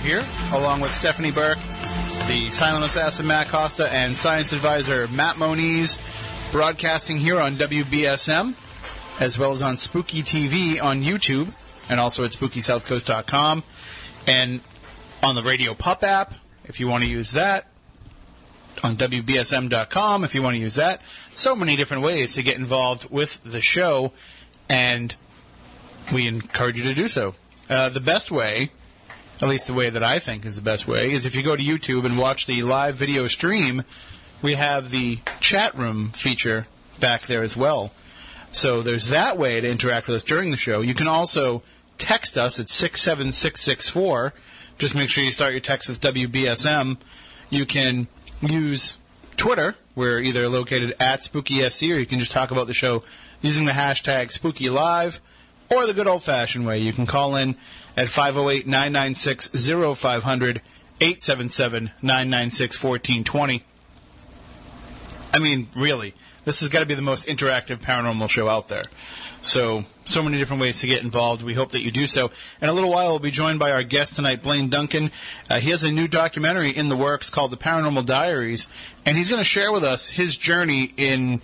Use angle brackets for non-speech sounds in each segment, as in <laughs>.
here, along with Stephanie Burke, the silent assassin Matt Costa, and science advisor Matt Moniz, broadcasting here on WBSM, as well as on Spooky TV on YouTube, and also at SpookySouthCoast.com, and on the Radio Pup app, if you want to use that, on WBSM.com, if you want to use that. So many different ways to get involved with the show, and we encourage you to do so. Uh, the best way, at least the way that I think is the best way, is if you go to YouTube and watch the live video stream, we have the chat room feature back there as well. So there's that way to interact with us during the show. You can also text us at 67664. Just make sure you start your text with WBSM. You can use Twitter. We're either located at SpookySC or you can just talk about the show using the hashtag SpookyLive or the good old fashioned way. You can call in at 508 996 0500 877 996 1420. I mean, really, this has got to be the most interactive paranormal show out there. So, so many different ways to get involved. We hope that you do so. In a little while, we'll be joined by our guest tonight, Blaine Duncan. Uh, he has a new documentary in the works called The Paranormal Diaries, and he's going to share with us his journey in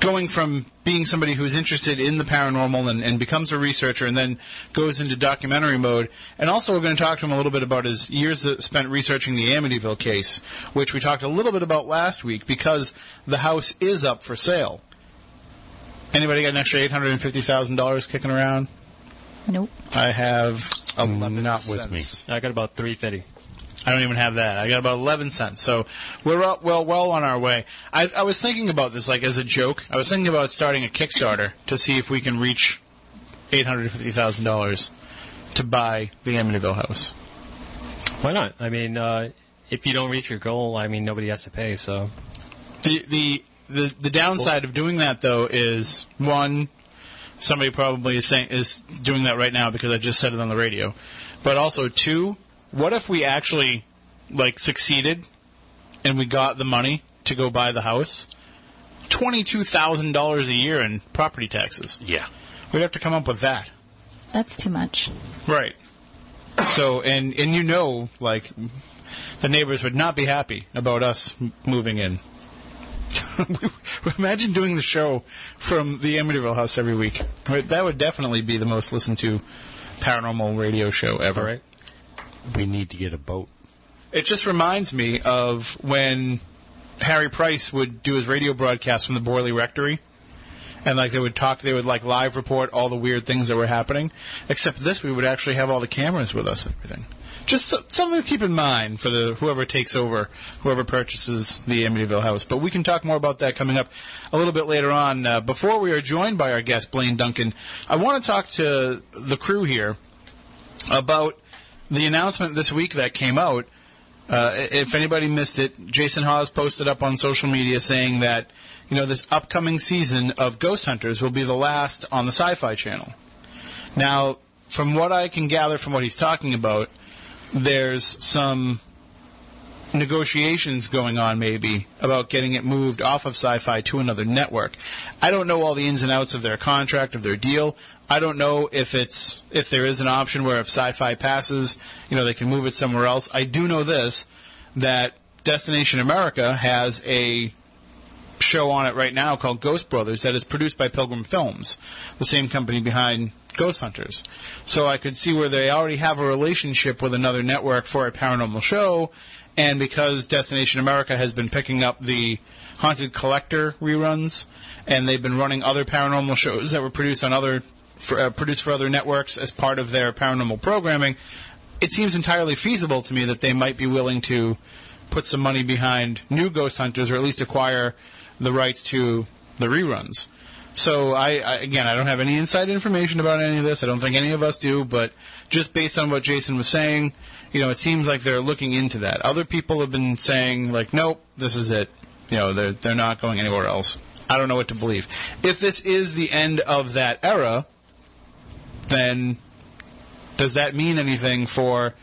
going from being somebody who's interested in the paranormal and, and becomes a researcher and then goes into documentary mode. And also, we're going to talk to him a little bit about his years spent researching the Amityville case, which we talked a little bit about last week because the house is up for sale. Anybody got an extra eight hundred and fifty thousand dollars kicking around? Nope. I have mm, eleven Not with me. I got about 350. I don't even have that. I got about eleven cents. So we're up, well, well on our way. I, I was thinking about this like as a joke. I was thinking about starting a Kickstarter to see if we can reach eight hundred fifty thousand dollars to buy the Amityville house. Why not? I mean, uh, if you don't reach your goal, I mean, nobody has to pay, so. The the the, the downside of doing that though is one, somebody probably is saying is doing that right now because I just said it on the radio. But also two, what if we actually like succeeded and we got the money to go buy the house? Twenty two thousand dollars a year in property taxes. Yeah. We'd have to come up with that. That's too much. Right. So and and you know like the neighbors would not be happy about us m- moving in. <laughs> Imagine doing the show from the Amityville house every week. Right, That would definitely be the most listened to paranormal radio show ever. All right. We need to get a boat. It just reminds me of when Harry Price would do his radio broadcast from the Borley Rectory. And like they would talk, they would like live report all the weird things that were happening. Except this, we would actually have all the cameras with us and everything. Just so, something to keep in mind for the whoever takes over, whoever purchases the Amityville house. But we can talk more about that coming up a little bit later on. Uh, before we are joined by our guest Blaine Duncan, I want to talk to the crew here about the announcement this week that came out. Uh, if anybody missed it, Jason Hawes posted up on social media saying that you know this upcoming season of Ghost Hunters will be the last on the Sci-Fi Channel. Now, from what I can gather from what he's talking about, there's some negotiations going on maybe about getting it moved off of sci-fi to another network. I don't know all the ins and outs of their contract of their deal. I don't know if it's if there is an option where if sci-fi passes, you know, they can move it somewhere else. I do know this that Destination America has a show on it right now called Ghost Brothers that is produced by Pilgrim Films, the same company behind Ghost Hunters. So I could see where they already have a relationship with another network for a paranormal show, and because Destination America has been picking up the Haunted Collector reruns, and they've been running other paranormal shows that were produced on other for, uh, produced for other networks as part of their paranormal programming, it seems entirely feasible to me that they might be willing to put some money behind new Ghost Hunters, or at least acquire the rights to the reruns. So I, I again, I don't have any inside information about any of this. I don't think any of us do, but just based on what Jason was saying, you know, it seems like they're looking into that. Other people have been saying like, nope, this is it. You know, they're they're not going anywhere else. I don't know what to believe. If this is the end of that era, then does that mean anything for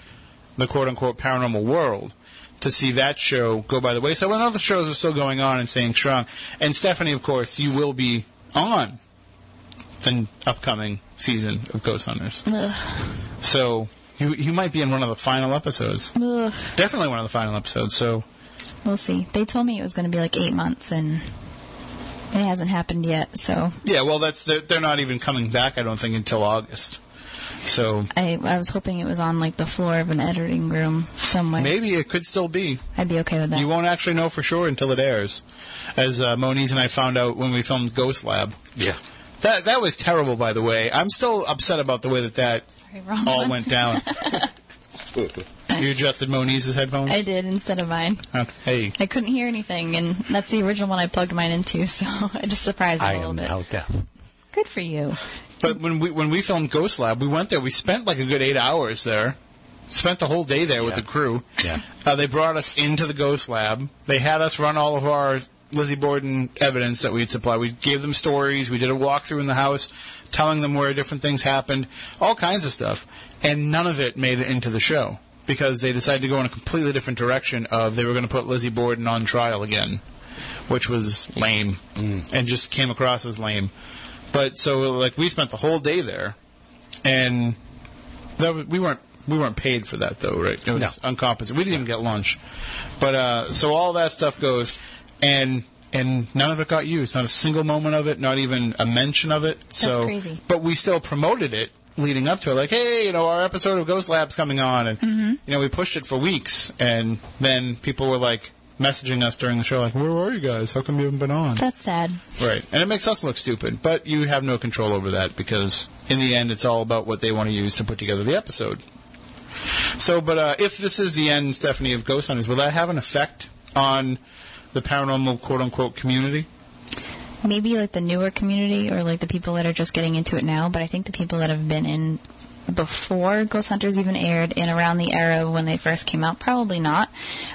the quote unquote paranormal world? To see that show go by the wayside when other shows are still going on and staying strong. And Stephanie, of course, you will be on the upcoming season of Ghost Hunters. Ugh. So you you might be in one of the final episodes. Ugh. Definitely one of the final episodes. So We'll see. They told me it was going to be like eight months, and it hasn't happened yet. So yeah, well, that's they're, they're not even coming back. I don't think until August. So I, I was hoping it was on like the floor of an editing room somewhere. maybe it could still be. I'd be okay with that. You won't actually know for sure until it airs, as uh, Moniz and I found out when we filmed Ghost Lab. Yeah. That that was terrible, by the way. I'm still upset about the way that that Sorry, all one. went down. <laughs> <laughs> you adjusted Moniz's headphones. I did instead of mine. Okay. Hey, I couldn't hear anything, and that's the original one I plugged mine into, so <laughs> I just surprised I a little am bit. now deaf. Good for you. but when we when we filmed Ghost Lab, we went there. We spent like a good eight hours there. Spent the whole day there with the crew. Yeah. Uh, they brought us into the Ghost Lab. They had us run all of our Lizzie Borden evidence that we'd supplied. We gave them stories. We did a walkthrough in the house, telling them where different things happened, all kinds of stuff. And none of it made it into the show because they decided to go in a completely different direction of they were going to put Lizzie Borden on trial again, which was lame and just came across as lame. But so like we spent the whole day there, and that was, we weren't we weren't paid for that though, right? It was No. uncompensated. We didn't even get lunch, but uh, so all that stuff goes, and and none of it got used. Not a single moment of it. Not even a mention of it. so crazy. But we still promoted it leading up to it. Like, hey, you know, our episode of Ghost Lab's coming on, and you know, we pushed it for weeks, and then people were like messaging us during the show, like, where are you guys? How come you haven't been on? That's sad. Right. And it makes us look stupid, but you have no control over that because in the end it's all about what they want to use to put together the episode. So, but uh, if this is the end, Stephanie, of Ghost Hunters, will that have an effect on the paranormal quote unquote community? Maybe like the newer community or like the people that are just getting into it now, but I think the people that have been in before Ghost Hunters even aired and around the era when they first came out, probably not.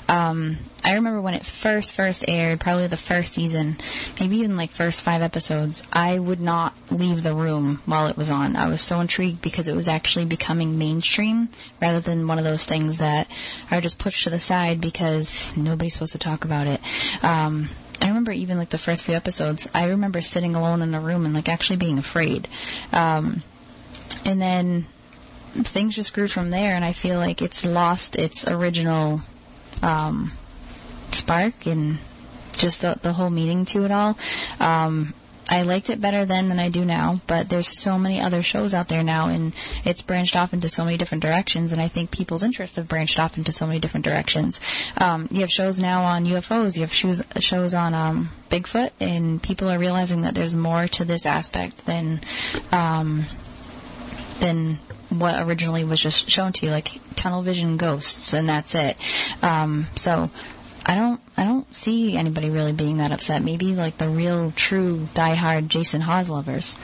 Um, I remember when it first first aired, probably the first season, maybe even like first five episodes, I would not leave the room while it was on. I was so intrigued because it was actually becoming mainstream rather than one of those things that are just pushed to the side because nobody's supposed to talk about it. Um, I remember even like the first few episodes, I remember sitting alone in a room and like actually being afraid. Um, and then things just grew from there, and I feel like it's lost its original um, spark and just the, the whole meaning to it all. Um, I liked it better then than I do now, but there's so many other shows out there now, and it's branched off into so many different directions, and I think people's interests have branched off into so many different directions. Um, you have shows now on UFOs, you have shows, shows on um, Bigfoot, and people are realizing that there's more to this aspect than um, than what originally was just shown to you, like tunnel vision ghosts, and that's it. Um, so I don't, I don't see anybody really being that upset. Maybe like the real, true, diehard Jason Hawes lovers.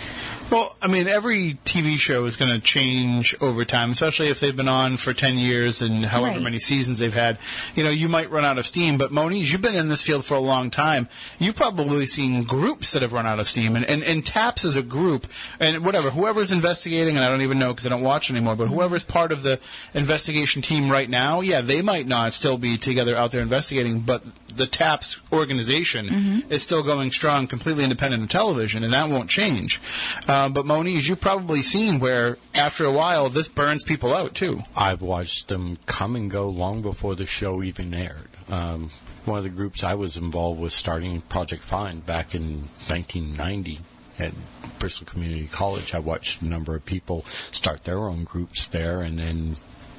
Well, I mean, every TV show is going to change over time, especially if they've been on for 10 years and however Right. many seasons they've had. You know, you might run out of steam, but Moniz, you've been in this field for a long time. You've probably seen groups that have run out of steam, and, and, and TAPS is a group, and whatever, whoever's investigating, and I don't even know because I don't watch anymore, but whoever's part of the investigation team right now, yeah, they might not still be together out there investigating, but the TAPS organization is still going strong, completely independent of television, and that won't change. Uh, but Moniz, you've probably seen where after a while this burns people out too. I've watched them come and go long before the show even aired. Um, one of the groups I was involved with starting Project Find back in 1990 at Bristol Community College. I watched a number of people start their own groups there, and then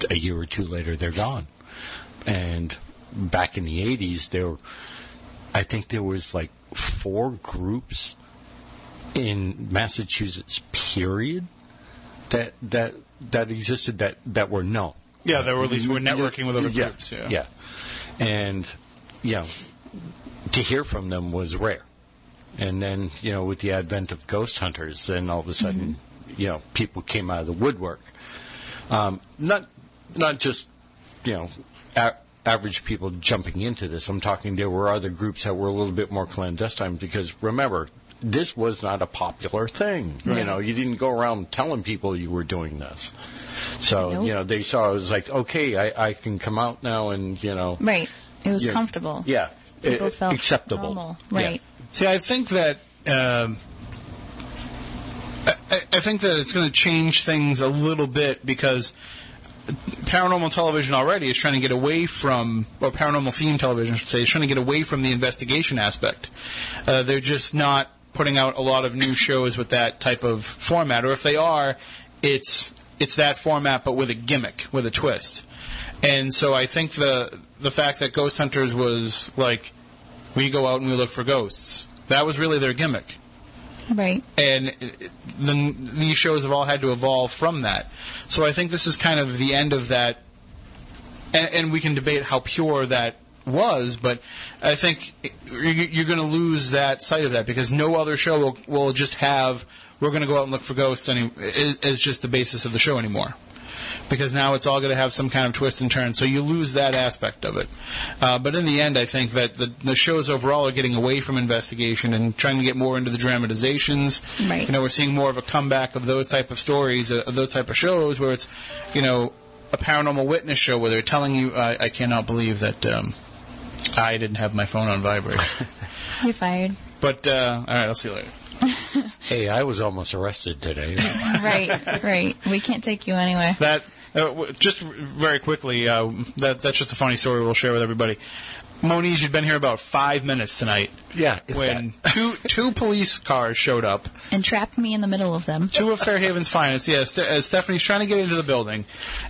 a year or two later, they're gone. And back in the 80s, there, I think there was like four groups in Massachusetts. Period. That that that existed that that were known. Yeah, there were at least we're networking with other Yeah, groups. Yeah. yeah, and you know, to hear from them was rare. And then you know, with the advent of ghost hunters, then all of a sudden, you know, people came out of the woodwork. Um, not not just you know. A- average people jumping into this. I'm talking there were other groups that were a little bit more clandestine because remember, this was not a popular thing. You know, you didn't go around telling people you were doing this. So, Nope. you know, they saw it was like, okay, I, I can come out now and, you know. Right. It was yeah, comfortable. Yeah. People Uh, felt acceptable. normal. Yeah. Right. See, I think that um, I- I think that it's going to change things a little bit because paranormal television already is trying to get away from, or paranormal theme television, I should say, is trying to get away from the investigation aspect. Uh, they're just not putting out a lot of new shows with that type of format, or if they are, it's it's that format but with a gimmick, with a twist. And so I think the the fact that Ghost Hunters was like, we go out and we look for ghosts. That was really their gimmick Right. and the, these shows have all had to evolve from that. So I think this is kind of the end of that, and, and we can debate how pure that was, but I think you- you're going to lose that sight of that because no other show will, will just have we're going to go out and look for ghosts any is just the basis of the show anymore. Because now it's all going to have some kind of twist and turn, so you lose that aspect of it. Uh, but in the end, I think that the, the shows overall are getting away from investigation and trying to get more into the dramatizations. Right. You know, we're seeing more of a comeback of those type of stories, uh, of those type of shows where it's, you know, a paranormal witness show where they're telling you, I, I cannot believe that um, I didn't have my phone on vibrate. <laughs> You're fired. but uh, all right, I'll see you later. Hey, I was almost arrested today. <laughs> right. Right. We can't take you anywhere. That uh, just very quickly. Uh, that that's just a funny story we'll share with everybody. Moniz, you've been here about five minutes tonight. Yeah, when <laughs> two two police cars showed up. And trapped me in the middle of them. Two of Fairhaven's <laughs> finest. Yes, Ste- uh, Stephanie's trying to get into the building,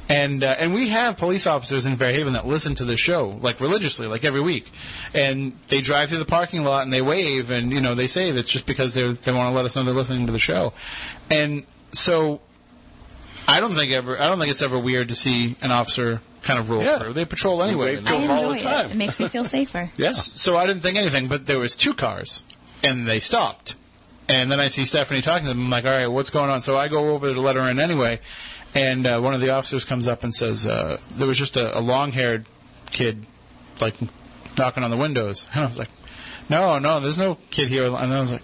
and uh, and we have police officers in Fairhaven that listen to the show like religiously, like every week, and they drive through the parking lot and they wave, and you know they say that's just because they they want to let us know they're listening to the show, and so I don't think ever I don't think it's ever weird to see an officer kind of roll Yeah. through. They patrol anyway. wave I them all the enjoy time. it. It makes me feel safer. <laughs> yes. So I didn't think anything, but there was two cars, and they stopped. And then I see Stephanie talking to them. I'm like, all right, what's going on? So I go over to let her in anyway, and uh, one of the officers comes up and says, uh, there was just a, a long-haired kid, like, knocking on the windows. <laughs> And I was like, no, no, there's no kid here. And I was like,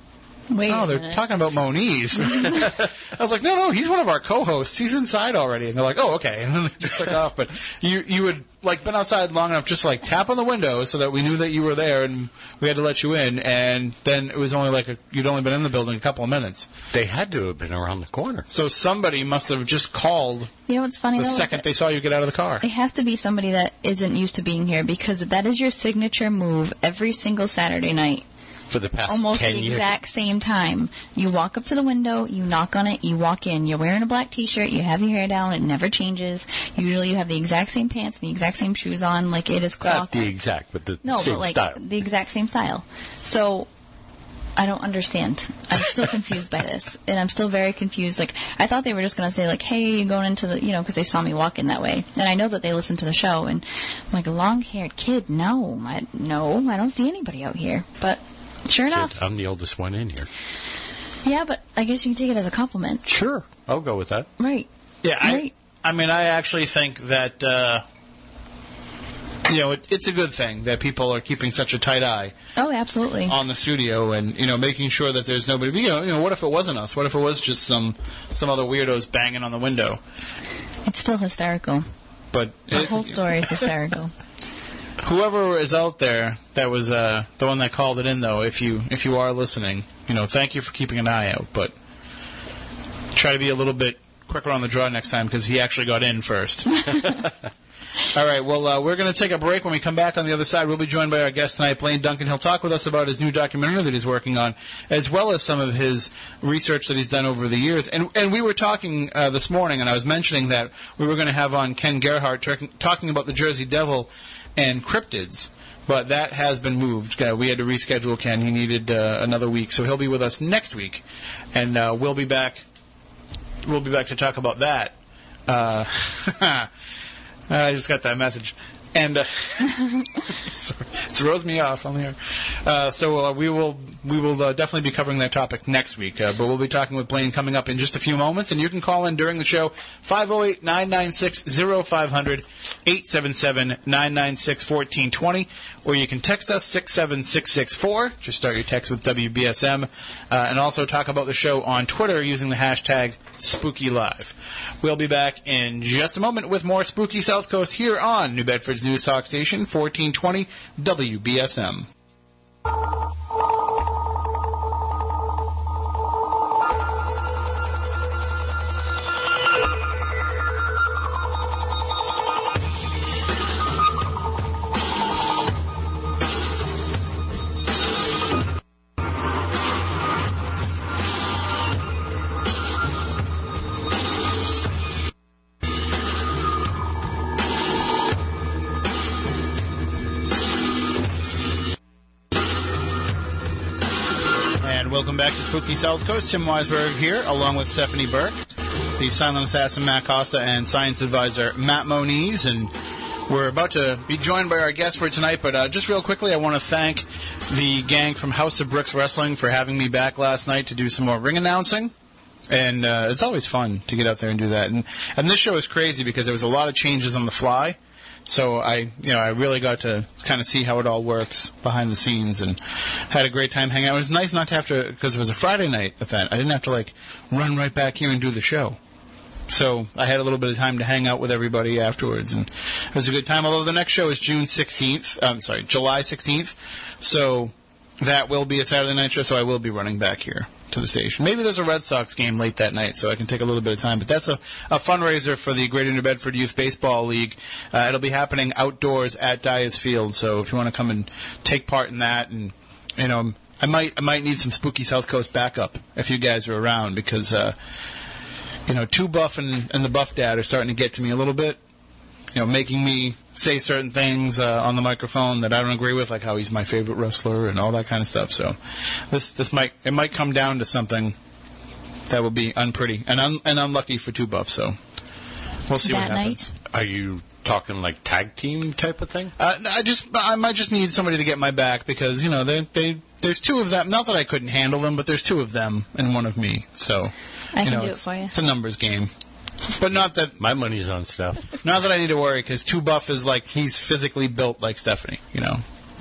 Wait. no, a they're talking about Moniz. <laughs> I was like, no, no, he's one of our co-hosts. He's inside already. And they're like, oh, okay. <laughs> And then they just took off. But you, you had like been outside long enough, just like tap on the window so that we knew that you were there and we had to let you in. And then it was only like a, you'd only been in the building a couple of minutes. They had to have been around the corner. So somebody must have just called You know what's funny the though? second they saw you get out of the car. It has to be somebody that isn't used to being here because that is your signature move every single Saturday night. For the past Almost 10 the years. exact same time. You walk up to the window, you knock on it, you walk in. You're wearing a black t-shirt, you have your hair down, it never changes. Usually you have the exact same pants, the exact same shoes on, like it is Not the exact, but the no, same but like style. the exact same style. So I don't understand. I'm still confused by this, and I'm still very confused. Like I thought they were just going to say like, "Hey, you going into the," you know, because they saw me walk in that way, and I know that they listen to the show. And I'm like, "Long-haired kid? No, I, no, I don't see anybody out here." But sure enough, I'm the oldest one in here. yeah. But I guess you can take it as a compliment, Sure. I'll go with that. right? Yeah, I, Right. I mean, I actually think that uh, you know it, it's a good thing that people are keeping such a tight eye Oh, absolutely. on the studio and you know making sure that there's nobody. You know, you know, what if it wasn't us? What if it was just some some other weirdos banging on the window? It's still hysterical. But The it- whole story is hysterical. <laughs> whoever is out there that was uh, the one that called it in, though, if you if you are listening, you know, thank you for keeping an eye out. But try to be a little bit quicker on the draw next time because he actually got in first. <laughs> All right, well, uh, we're going to take a break. When we come back on the other side, we'll be joined by our guest tonight, Blaine Duncan. He'll talk with us about his new documentary that he's working on, as well as some of his research that he's done over the years. And and we were talking uh, this morning, and I was mentioning that we were going to have on Ken Gerhard talking talking about the Jersey Devil and cryptids. But that has been moved. Uh, we had to reschedule Ken. He needed uh, another week, so he'll be with us next week, and uh, we'll be back. We'll be back to talk about that. Uh, <laughs> I just got that message, and uh, <laughs> it throws me off on the air. Uh, so uh, we will we will uh, definitely be covering that topic next week. Uh, but we'll be talking with Blaine coming up in just a few moments, and you can call in during the show 508-996-0500, 877-996-1420, or you can text us 67664. Just start your text with WBSM, uh, and also talk about the show on Twitter using the hashtag SpookyLive. We'll be back in just a moment with more Spooky South Coast here on New Bedford's News Talk Station, 1420 WBSM. Welcome back to Spooky South Coast. Tim Weisberg here, along with Stephanie Burke, the silent assassin Matt Costa, and science advisor Matt Moniz. And we're about to be joined by our guest for tonight, but uh, just real quickly, I want to thank the gang from House of Bricks Wrestling for having me back last night to do some more ring announcing. And uh, it's always fun to get out there and do that. And and this show is crazy because there was a lot of changes on the fly. So I, you know, I really got to kind of see how it all works behind the scenes, and had a great time hanging out. It was nice not to have to because it was a Friday night event. I didn't have to like run right back here and do the show. So I had a little bit of time to hang out with everybody afterwards, and it was a good time. Although the next show is June 16th, I'm sorry, July 16th, so that will be a Saturday night show. So I will be running back here to the station. Maybe there's a Red Sox game late that night, so I can take a little bit of time. But that's a, a fundraiser for the Greater New Bedford Youth Baseball League. Uh, it'll be happening outdoors at Dyers Field. So if you want to come and take part in that, and you know, I might I might need some spooky South Coast backup if you guys are around because. Uh, you know, Two Buff and, and the Buff Dad are starting to get to me a little bit. You know, making me say certain things uh, on the microphone that I don't agree with, like how he's my favorite wrestler and all that kind of stuff. So, this this might it might come down to something that will be unpretty and un, and unlucky for Two Buff. So, we'll see That what happens. night? Are you talking like tag team type of thing? Uh, I just I might just need somebody to get my back because you know they they there's two of them. Not that I couldn't handle them, but there's two of them and one of me. So I can know, do it for you. It's a numbers game, but not that My money's on stuff. not that I need to worry because Two Buff is like he's physically built like Stephanie. You know,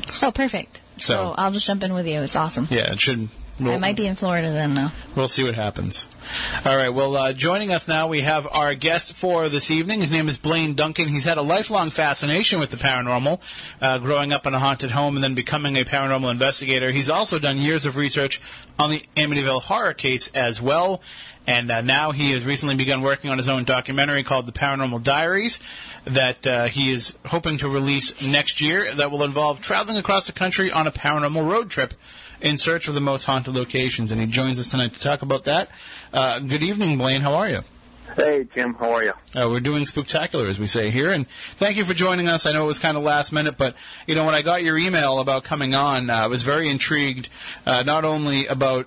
So perfect. So- So, I'll just jump in with you. It's awesome. yeah, it should. We'll, I might be in Florida then, though. We'll see what happens. All right. Well, uh, joining us now, we have our guest for this evening. His name is Blaine Duncan. He's had a lifelong fascination with the paranormal, uh, growing up in a haunted home and then becoming a paranormal investigator. He's also done years of research on the Amityville horror case as well. And uh, now he has recently begun working on his own documentary called The Paranormal Diaries that uh, he is hoping to release next year that will involve traveling across the country on a paranormal road trip in search of the most haunted locations. And he joins us tonight to talk about that. Uh, good evening, Blaine. How are you? Hey, Jim. How are you? Uh, we're doing spectacular, as we say here, and thank you for joining us. I know it was kind of last minute, but you know when I got your email about coming on, uh, I was very intrigued, uh, not only about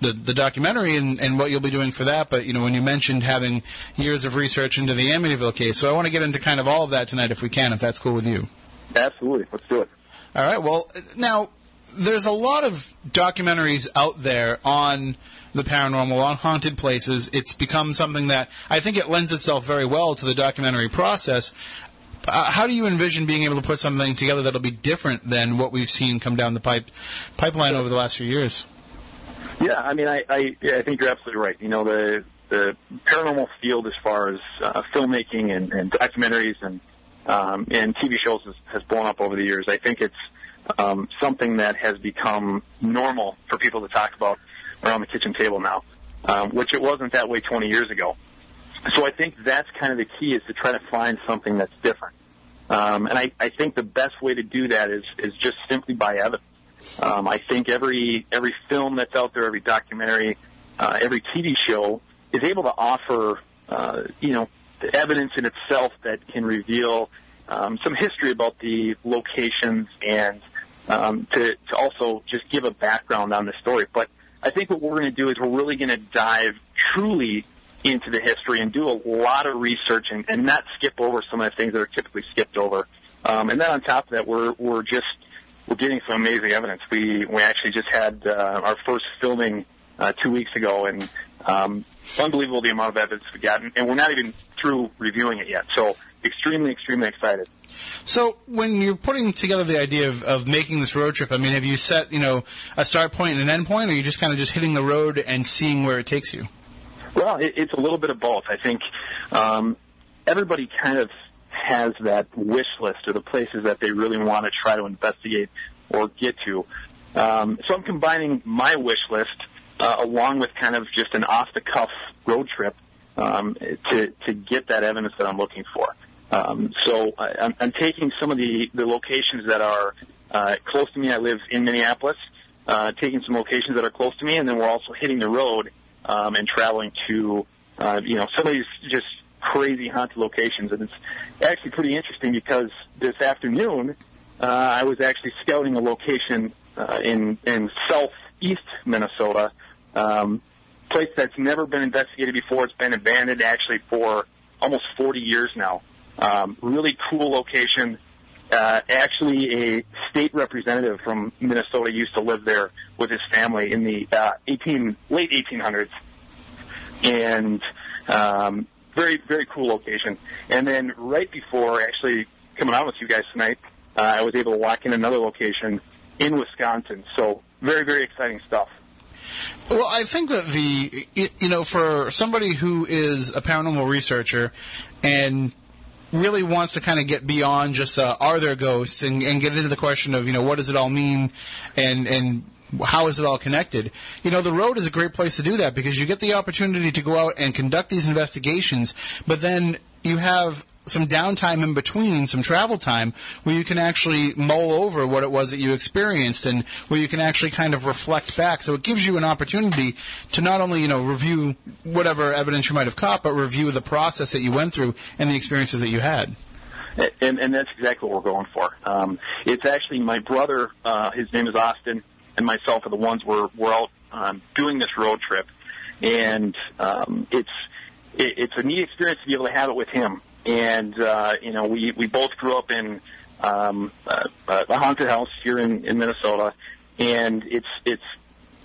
the the documentary and, and what you'll be doing for that, but you know when you mentioned having years of research into the Amityville case. So I want to get into kind of all of that tonight, if we can, if that's cool with you. Absolutely. Let's do it. All right. Well, now there's a lot of documentaries out there on the paranormal, on haunted places. It's become something that I think it lends itself very well to the documentary process. Uh, how do you envision being able to put something together that'll be different than what we've seen come down the pipe pipeline over the last few years? Yeah, I mean, I, I, yeah, I think you're absolutely right. You know, the the paranormal field, as far as uh, filmmaking and, and documentaries and um, and TV shows, has, has blown up over the years. I think it's um, something that has become normal for people to talk about around the kitchen table now, um, which it wasn't that way 20 years ago. So I think that's kind of the key is to try to find something that's different. Um, and I, I think the best way to do that is is just simply by evidence. Um, I think every every film that's out there, every documentary, uh, every TV show is able to offer, uh, you know, the evidence in itself that can reveal um, some history about the locations and um, to, to also just give a background on the story. But I think what we're going to do is we're really going to dive truly into the history and do a lot of research and, and not skip over some of the things that are typically skipped over. Um, and then on top of that, we're we're just we're getting some amazing evidence. We we actually just had uh, our first filming uh, two weeks ago, and um, unbelievable the amount of evidence we've gotten, and we're not even through reviewing it yet. So extremely, extremely excited. So when you're putting together the idea of, of making this road trip, I mean, have you set you know a start point and an end point, or are you just kind of just hitting the road and seeing where it takes you? Well, it, it's a little bit of both. I think um, everybody kind of has that wish list or the places that they really want to try to investigate or get to. Um, so I'm combining my wish list uh, along with kind of just an off-the-cuff road trip um, to to get that evidence that I'm looking for. Um, so I, I'm, I'm taking some of the the locations that are uh, close to me. I live in Minneapolis. Uh, taking some locations that are close to me, and then we're also hitting the road um, and traveling to uh, you know some of these just crazy haunted locations. And it's actually pretty interesting because this afternoon uh, I was actually scouting a location uh, in in South East Minnesota. Um, place that's never been investigated before. It's been abandoned actually for almost 40 years now. Um, really cool location. Uh, actually, a state representative from Minnesota used to live there with his family in the uh, 18 late 1800s, and um, very very cool location. And then right before actually coming out with you guys tonight, uh, I was able to walk in another location in Wisconsin. So very very exciting stuff. Well, I think that the you know for somebody who is a paranormal researcher and really wants to kind of get beyond just uh, are there ghosts and, and get into the question of you know what does it all mean and and how is it all connected? You know, the road is a great place to do that because you get the opportunity to go out and conduct these investigations, but then you have some downtime in between, some travel time, where you can actually mull over what it was that you experienced and where you can actually kind of reflect back. So it gives you an opportunity to not only, you know, review whatever evidence you might have caught, but review the process that you went through and the experiences that you had. And, and that's exactly what we're going for. Um, it's actually my brother, uh, his name is Austin, and myself are the ones we're, we're out um, doing this road trip. And um, it's, it, it's a neat experience to be able to have it with him and uh, you know we we both grew up in um, uh, uh, a haunted house here in, in Minnesota, and it's it's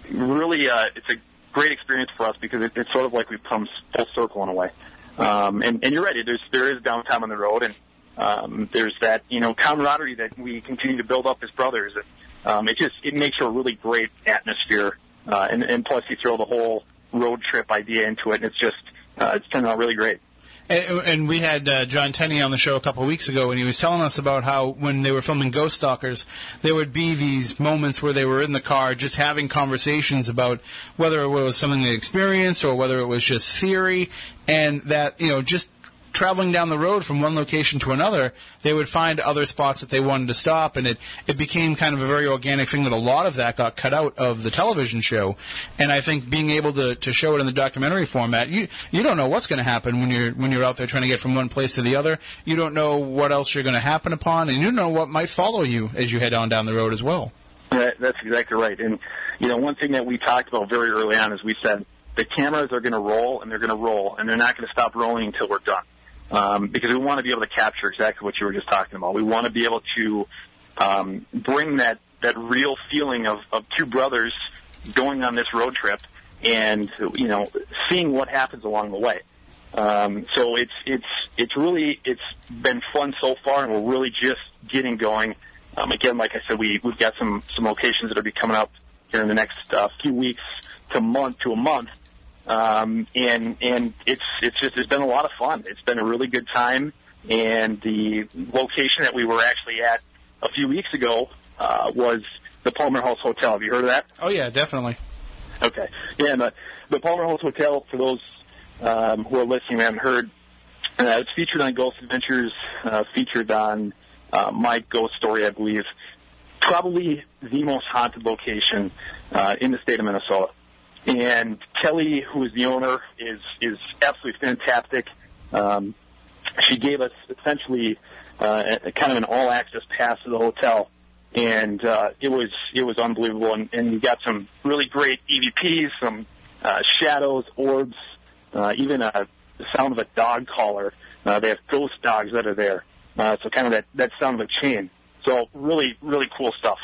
really uh, it's a great experience for us because it, it's sort of like we've come full circle in a way. Um, and, and you're right, there's there is downtime on the road, and um, there's that you know camaraderie that we continue to build up as brothers. And, um, it just it makes for a really great atmosphere, uh, and, and plus you throw the whole road trip idea into it, and it's just uh, it's turned out really great. And, and we had uh, John Tenney on the show a couple of weeks ago, and he was telling us about how when they were filming Ghost Stalkers, there would be these moments where they were in the car just having conversations about whether it was something they experienced or whether it was just theory, and that you know just traveling down the road from one location to another, they would find other spots that they wanted to stop, and it it became kind of a very organic thing that a lot of that got cut out of the television show. And I think being able to, to show it in the documentary format, you you don't know what's going to happen when you're when you're out there trying to get from one place to the other. You don't know what else you're going to happen upon, and you don't know what might follow you as you head on down the road as well. That, that's exactly right. And you know, one thing that we talked about very early on is we said the cameras are going to roll and they're going to roll and they're not going to stop rolling until we're done um, because we want to be able to capture exactly what you were just talking about. We want to be able to um, bring that that real feeling of, of two brothers going on this road trip and you know seeing what happens along the way. Um, so it's it's it's really it's been fun so far, and we're really just getting going. Um, again, like I said, we we've got some some locations that are be coming up here in the next uh, few weeks to month to a month um, and and it's it's just it's been a lot of fun. It's been a really good time, and the location that we were actually at a few weeks ago uh, was the Palmer House Hotel. Have you heard of that? Oh yeah, definitely. Okay, yeah, and the, the Palmer House Hotel for those um, who are listening and haven't heard, uh, it's featured on Ghost Adventures, uh, featured on uh, My Ghost Story, I believe. Probably the most haunted location uh, in the state of Minnesota. And Kelly, who is the owner, is is absolutely fantastic. Um, she gave us essentially uh, a, kind of an all access pass to the hotel, and uh, it was it was unbelievable. And, and you got some really great EVPs, some uh, shadows, orbs, uh, even a, the sound of a dog collar. Uh, they have ghost dogs that are there, uh, so kind of that that sound of a chain. So really really cool stuff.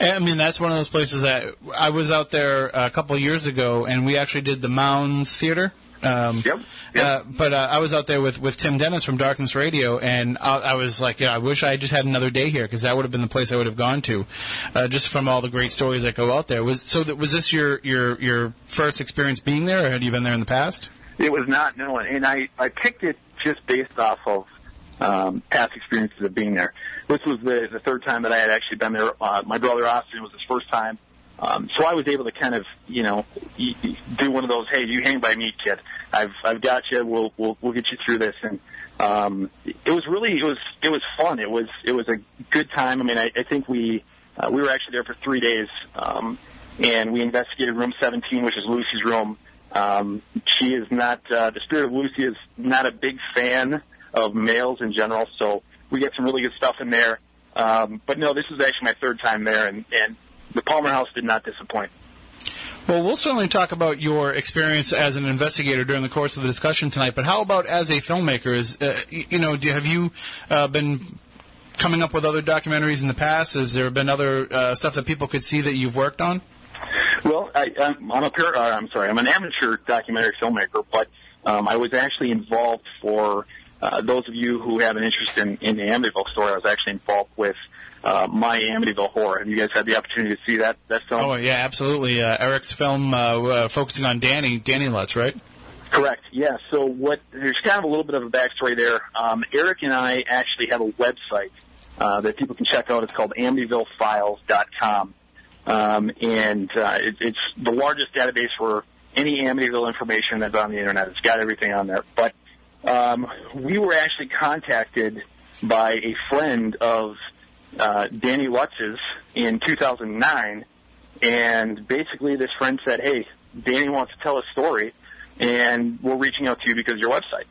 I mean, that's one of those places that I was out there a couple of years ago, and we actually did the Mounds Theater. Um, yep. yep. Uh, but uh, I was out there with, with Tim Dennis from Darkness Radio, and I, I was like, yeah, I wish I just had another day here because that would have been the place I would have gone to, uh, just from all the great stories that go out there. Was so that was this your your your first experience being there, or had you been there in the past? It was not, no, and I I picked it just based off of um, past experiences of being there this was the, the third time that I had actually been there. Uh, my brother Austin was his first time. Um, so I was able to kind of, you know, do one of those, hey, you hang by me, kid. I've, I've got you. We'll, we'll, we'll get you through this. And, um, it was really, it was, it was fun. It was, it was a good time. I mean, I, I think we, uh, we were actually there for three days. Um, and we investigated room 17, which is Lucy's room. Um, she is not, uh, the spirit of Lucy is not a big fan of males in general. So, we get some really good stuff in there. Um, but no, this is actually my third time there, and, and the Palmer House did not disappoint. Well, we'll certainly talk about your experience as an investigator during the course of the discussion tonight. But how about as a filmmaker? Is uh, you know, do, have you uh, been coming up with other documentaries in the past? Has there been other uh, stuff that people could see that you've worked on? Well, I, I'm, I'm a par- uh, I'm sorry, I'm an amateur documentary filmmaker, but um, I was actually involved for uh, those of you who have an interest in, in the Amityville story. I was actually involved with uh, My Amityville Horror. Have you guys had the opportunity to see that that film? Oh yeah, absolutely. Uh, Eric's film uh, uh, focusing on Danny Danny Lutz, right? Correct. Yeah. So what? There's kind of a little bit of a backstory there. Um, Eric and I actually have a website uh, that people can check out. It's called AmityvilleFiles.com, um, and uh, it, it's the largest database for any Amityville information that's on the internet. It's got everything on there. But um, we were actually contacted by a friend of uh, Danny Lutz's in 2009, and basically this friend said, "Hey, Danny wants to tell a story, and we're reaching out to you because of your website."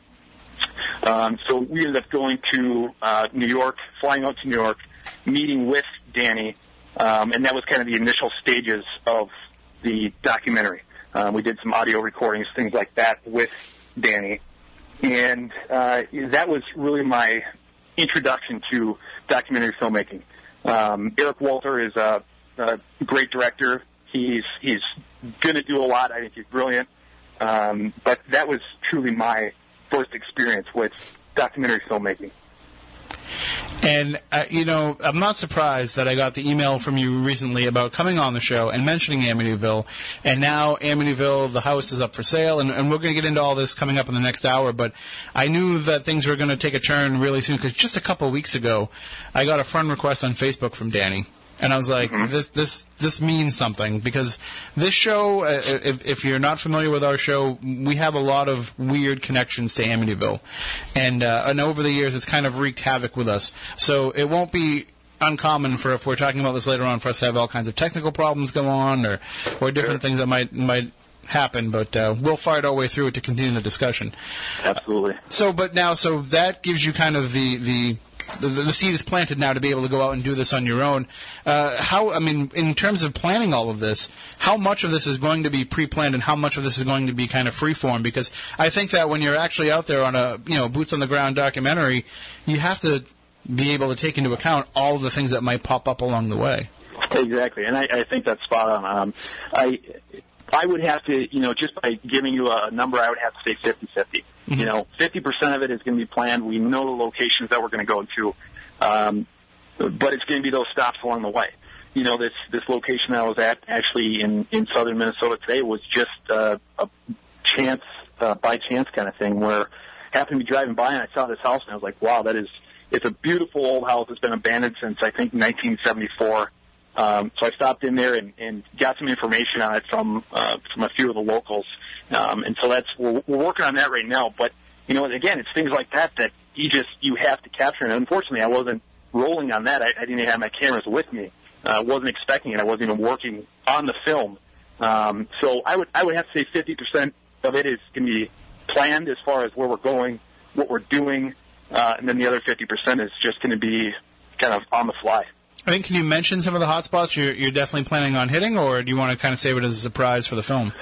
Um, so we ended up going to uh, New York, flying out to New York, meeting with Danny, um, and that was kind of the initial stages of the documentary. Um, we did some audio recordings, things like that, with Danny, and uh, that was really my introduction to documentary filmmaking. Um, Eric Walter is a, a great director. He's he's going to do a lot. I think he's brilliant. Um, but that was truly my first experience with documentary filmmaking. And uh, you know, I'm not surprised that I got the email from you recently about coming on the show and mentioning Amityville. And now Amityville, the house is up for sale, and, and we're going to get into all this coming up in the next hour. But I knew that things were going to take a turn really soon because just a couple weeks ago, I got a friend request on Facebook from Danny. And I was like, Mm-hmm. this this this means something because this show, uh, if, if you're not familiar with our show, we have a lot of weird connections to Amityville, and uh, and over the years, it's kind of wreaked havoc with us. So it won't be uncommon for if we're talking about this later on for us to have all kinds of technical problems go on or or different things that might might happen. But uh, we'll fight our way through it to continue the discussion. Absolutely. So, but now, so that gives you kind of the the. The, the seed is planted now to be able to go out and do this on your own. Uh, how, I mean, in terms of planning all of this, how much of this is going to be pre-planned and how much of this is going to be kind of freeform? Because I think that when you're actually out there on a, you know, boots on the ground documentary, you have to be able to take into account all of the things that might pop up along the way. Exactly, and I, I think that's spot on. Um, I I would have to, you know, just by giving you a number, I would have to say 50-50. You know, 50% of it is going to be planned. We know the locations that we're going to go to, um, but it's going to be those stops along the way. You know, this this location I was at actually in in southern Minnesota today was just uh, a chance, uh, by chance kind of thing where I happened to be driving by and I saw this house and I was like, wow, that is it's a beautiful old house. It's been abandoned since I think 1974. Um, so I stopped in there and, and got some information on it from uh, from a few of the locals, um, and so that's we're, we're working on that right now. But you know, again, it's things like that that you just you have to capture. And unfortunately, I wasn't rolling on that. I, I didn't even have my cameras with me. I uh, wasn't expecting it. I wasn't even working on the film. Um, so I would I would have to say 50% of it is going to be planned as far as where we're going, what we're doing, uh, and then the other 50% is just going to be kind of on the fly. I think can you mention some of the hotspots you're, you're definitely planning on hitting, or do you want to kind of save it as a surprise for the film?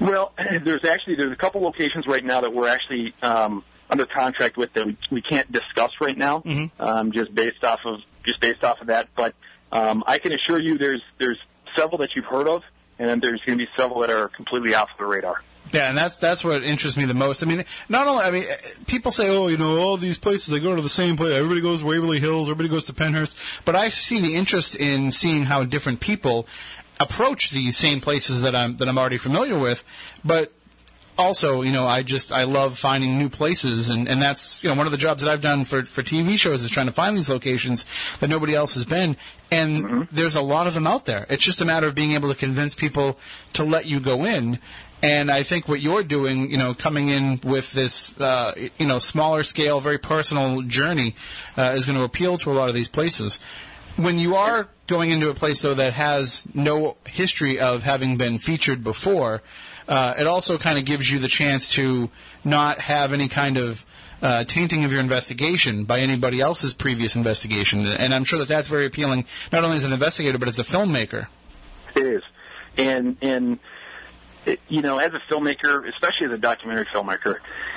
Well, there's actually there's a couple locations right now that we're actually um, under contract with that we, we can't discuss right now, um, just based off of just based off of that. But um, I can assure you, there's there's several that you've heard of, and then there's going to be several that are completely off the radar. Yeah, and that's that's what interests me the most. I mean, not only I mean, people say, oh, you know, all these places they go to the same place. Everybody goes to Waverly Hills. Everybody goes to Pennhurst. But I see the interest in seeing how different people approach these same places that I'm that I'm already familiar with. But also, you know, I just I love finding new places, and and that's you know one of the jobs that I've done for for TV shows is trying to find these locations that nobody else has been, and there's a lot of them out there. It's just a matter of being able to convince people to let you go in. And I think what you're doing, you know, coming in with this, uh, you know, smaller scale, very personal journey, uh, is going to appeal to a lot of these places. When you are going into a place though that has no history of having been featured before, uh, it also kind of gives you the chance to not have any kind of uh, tainting of your investigation by anybody else's previous investigation. And I'm sure that that's very appealing, not only as an investigator but as a filmmaker. It is, and and it, you know, as a filmmaker, especially as a documentary filmmaker,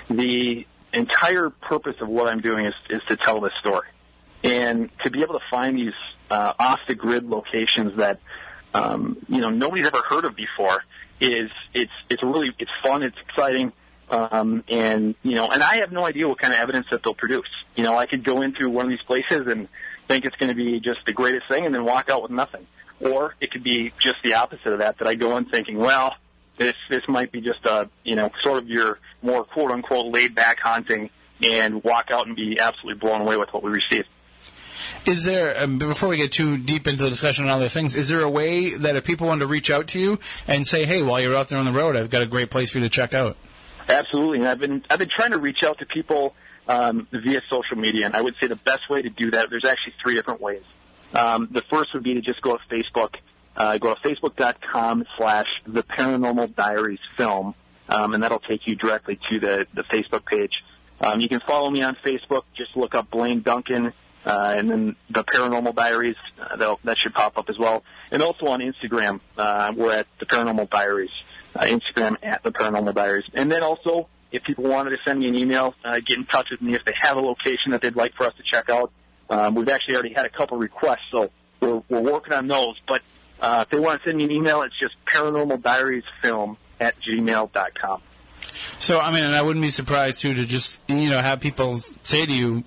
the entire purpose of what I'm doing is is to tell this story, and to be able to find these uh, off the grid locations that um, you know nobody's ever heard of before is it's it's really it's fun, it's exciting. Um, and you know, and I have no idea what kind of evidence that they'll produce. You know, I could go into one of these places and think it's going to be just the greatest thing, and then walk out with nothing. Or it could be just the opposite of that. That I go in thinking, well, this this might be just a you know sort of your more quote unquote laid back hunting, and walk out and be absolutely blown away with what we receive. Is there, um, before we get too deep into the discussion on other things, is there a way that if people want to reach out to you and say, hey, while you're out there on the road, I've got a great place for you to check out? Absolutely, and I've been I've been trying to reach out to people um, via social media, and I would say the best way to do that. There's actually three different ways. Um, the first would be to just go to Facebook, uh, go to facebook.com slash the Paranormal Diaries Film, um, and that'll take you directly to the the Facebook page. Um, you can follow me on Facebook. Just look up Blaine Duncan, uh, and then the Paranormal Diaries. Uh, that'll- should pop up as well. And also on Instagram, uh, we're at the Paranormal Diaries. Uh, Instagram at the Paranormal Diaries. And then also, if people wanted to send me an email, uh, get in touch with me if they have a location that they'd like for us to check out. Um, we've actually already had a couple requests, so we're, we're working on those. But uh, if they want to send me an email, it's just paranormaldiariesfilm at gmail.com. So, I mean, and I wouldn't be surprised too to just you know have people say to you,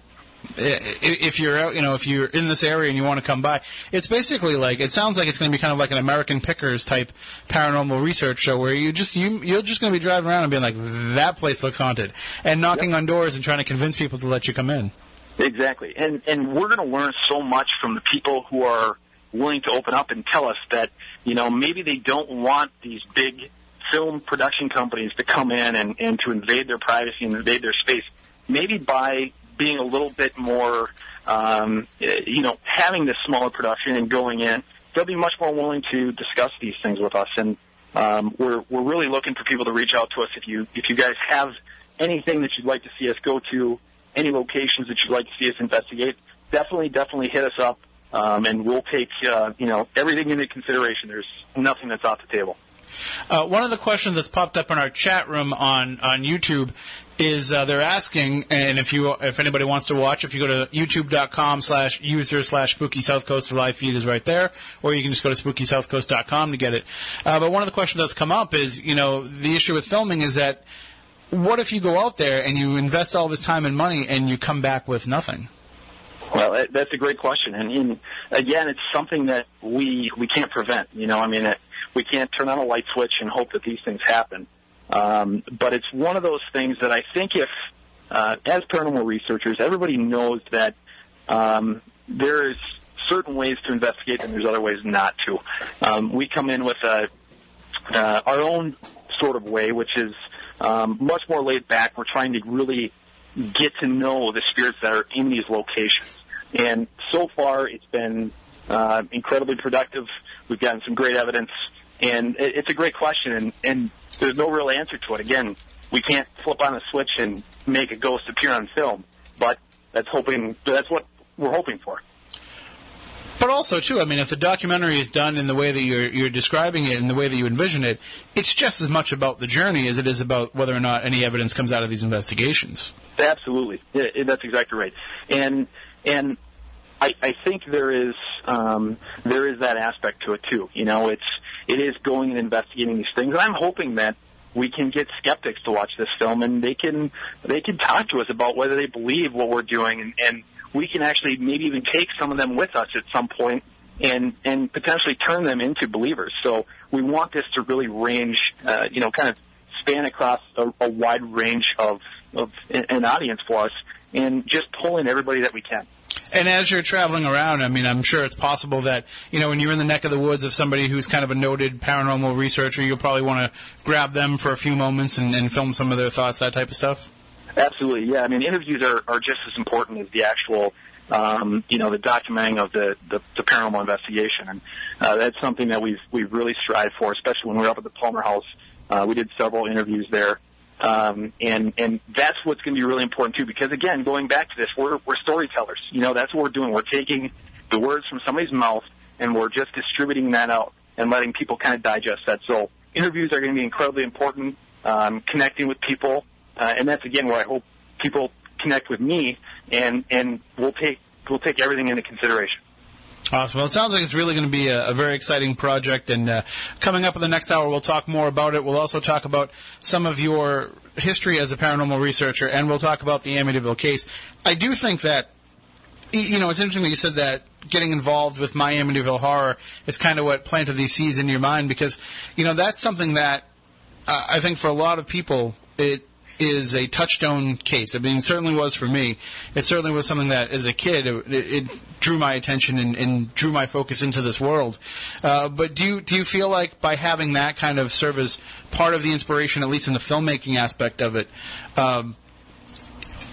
if you're out, you know, if you're in this area and you want to come by, it's basically like it sounds like it's going to be kind of like an American Pickers type paranormal research show where you just you you're just going to be driving around and being like that place looks haunted and knocking on doors and trying to convince people to let you come in. Exactly. And and we're going to learn so much from the people who are willing to open up and tell us that, you know, maybe they don't want these big film production companies to come in and, and to invade their privacy and invade their space. Maybe by being a little bit more, um, you know, having this smaller production and going in, they'll be much more willing to discuss these things with us. And um, we're we're really looking for people to reach out to us if you if you guys have anything that you'd like to see us go to, any locations that you'd like to see us investigate. Definitely, definitely hit us up, um, and we'll take uh, you know everything into consideration. There's nothing that's off the table. Uh, one of the questions that's popped up in our chat room on, on YouTube is uh, they're asking, and if you if anybody wants to watch, if you go to youtube.com slash user slash spooky south coast, the live feed is right there, or you can just go to spookysouthcoast.com to get it. Uh, but one of the questions that's come up is, you know, the issue with filming is that what if you go out there and you invest all this time and money and you come back with nothing? Well, that's a great question, and, and again, it's something that we we can't prevent. You know, I mean, it, we can't turn on a light switch and hope that these things happen. Um, but it's one of those things that I think if, uh, as paranormal researchers, everybody knows that um, there's certain ways to investigate and there's other ways not to. Um, we come in with a, uh, our own sort of way, which is um, much more laid back. We're trying to really get to know the spirits that are in these locations. And so far, it's been uh, incredibly productive. We've gotten some great evidence, and it, it's a great question, and, and there's no real answer to it. Again, we can't flip on a switch and make a ghost appear on film, but that's hoping that's what we're hoping for. But also, too, I mean, if the documentary is done in the way that you're, you're describing it and the way that you envision it, it's just as much about the journey as it is about whether or not any evidence comes out of these investigations. Absolutely, yeah, yeah, that's exactly right. And and I, I think there is um, there is that aspect to it too. You know, it's it is going and investigating these things, and I'm hoping that we can get skeptics to watch this film, and they can they can talk to us about whether they believe what we're doing, and, and we can actually maybe even take some of them with us at some point and and potentially turn them into believers. So we want this to really range, uh, you know, kind of span across a, a wide range of of an audience for us, and just pull in everybody that we can. And as you're traveling around, I mean, I'm sure it's possible that, you know, when you're in the neck of the woods of somebody who's kind of a noted paranormal researcher, you'll probably want to grab them for a few moments and, and film some of their thoughts, that type of stuff. Absolutely, yeah. I mean, interviews are, are just as important as the actual, um, you know, the documenting of the, the, the paranormal investigation, and uh, that's something that we've we've really strived for, especially when we were up at the Palmer House. Uh, we did several interviews there, um, and and that's what's going to be really important too. Because again, going back to this, we're we're storytellers. You know, that's what we're doing. We're taking the words from somebody's mouth and we're just distributing that out. and letting people kind of digest that. So interviews are going to be incredibly important. Um, connecting with people, uh, and that's again where I hope people connect with me, and and we'll take we'll take everything into consideration. Awesome. Well, it sounds like it's really going to be a, a very exciting project. And uh, coming up in the next hour, we'll talk more about it. We'll also talk about some of your history as a paranormal researcher, and we'll talk about the Amityville case. I do think that, you know, it's interesting that you said that getting involved with my Amityville horror is kind of what planted these seeds in your mind because, you know, that's something that uh, I think for a lot of people, it is a touchstone case. I mean, it certainly was for me. It certainly was something that, as a kid, it, it drew my attention and, and drew my focus into this world. Uh, but do you do you feel like by having that kind of serve as part of the inspiration, at least in the filmmaking aspect of it? Um,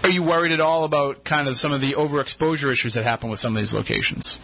are you worried at all about kind of some of the overexposure issues that happen with some of these locations?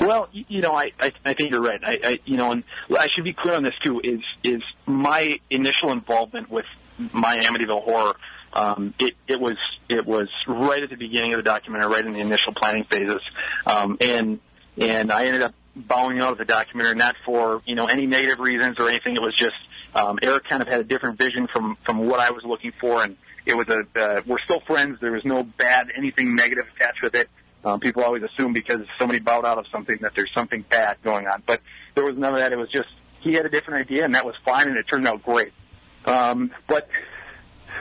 Well, you know, I, I, I think you're right. I, I, you know, and I should be clear on this too. Is is my initial involvement with my Amityville horror? Um, it, it was it was right at the beginning of the documentary, right in the initial planning phases, um, and and I ended up bowing out of the documentary, not for you know any negative reasons or anything. It was just um, Eric kind of had a different vision from from what I was looking for, and it was a uh, we're still friends. There was no bad anything negative attached with it. Um, people always assume because somebody bowed out of something that there's something bad going on, but there was none of that. It was just he had a different idea, and that was fine, and it turned out great. Um, but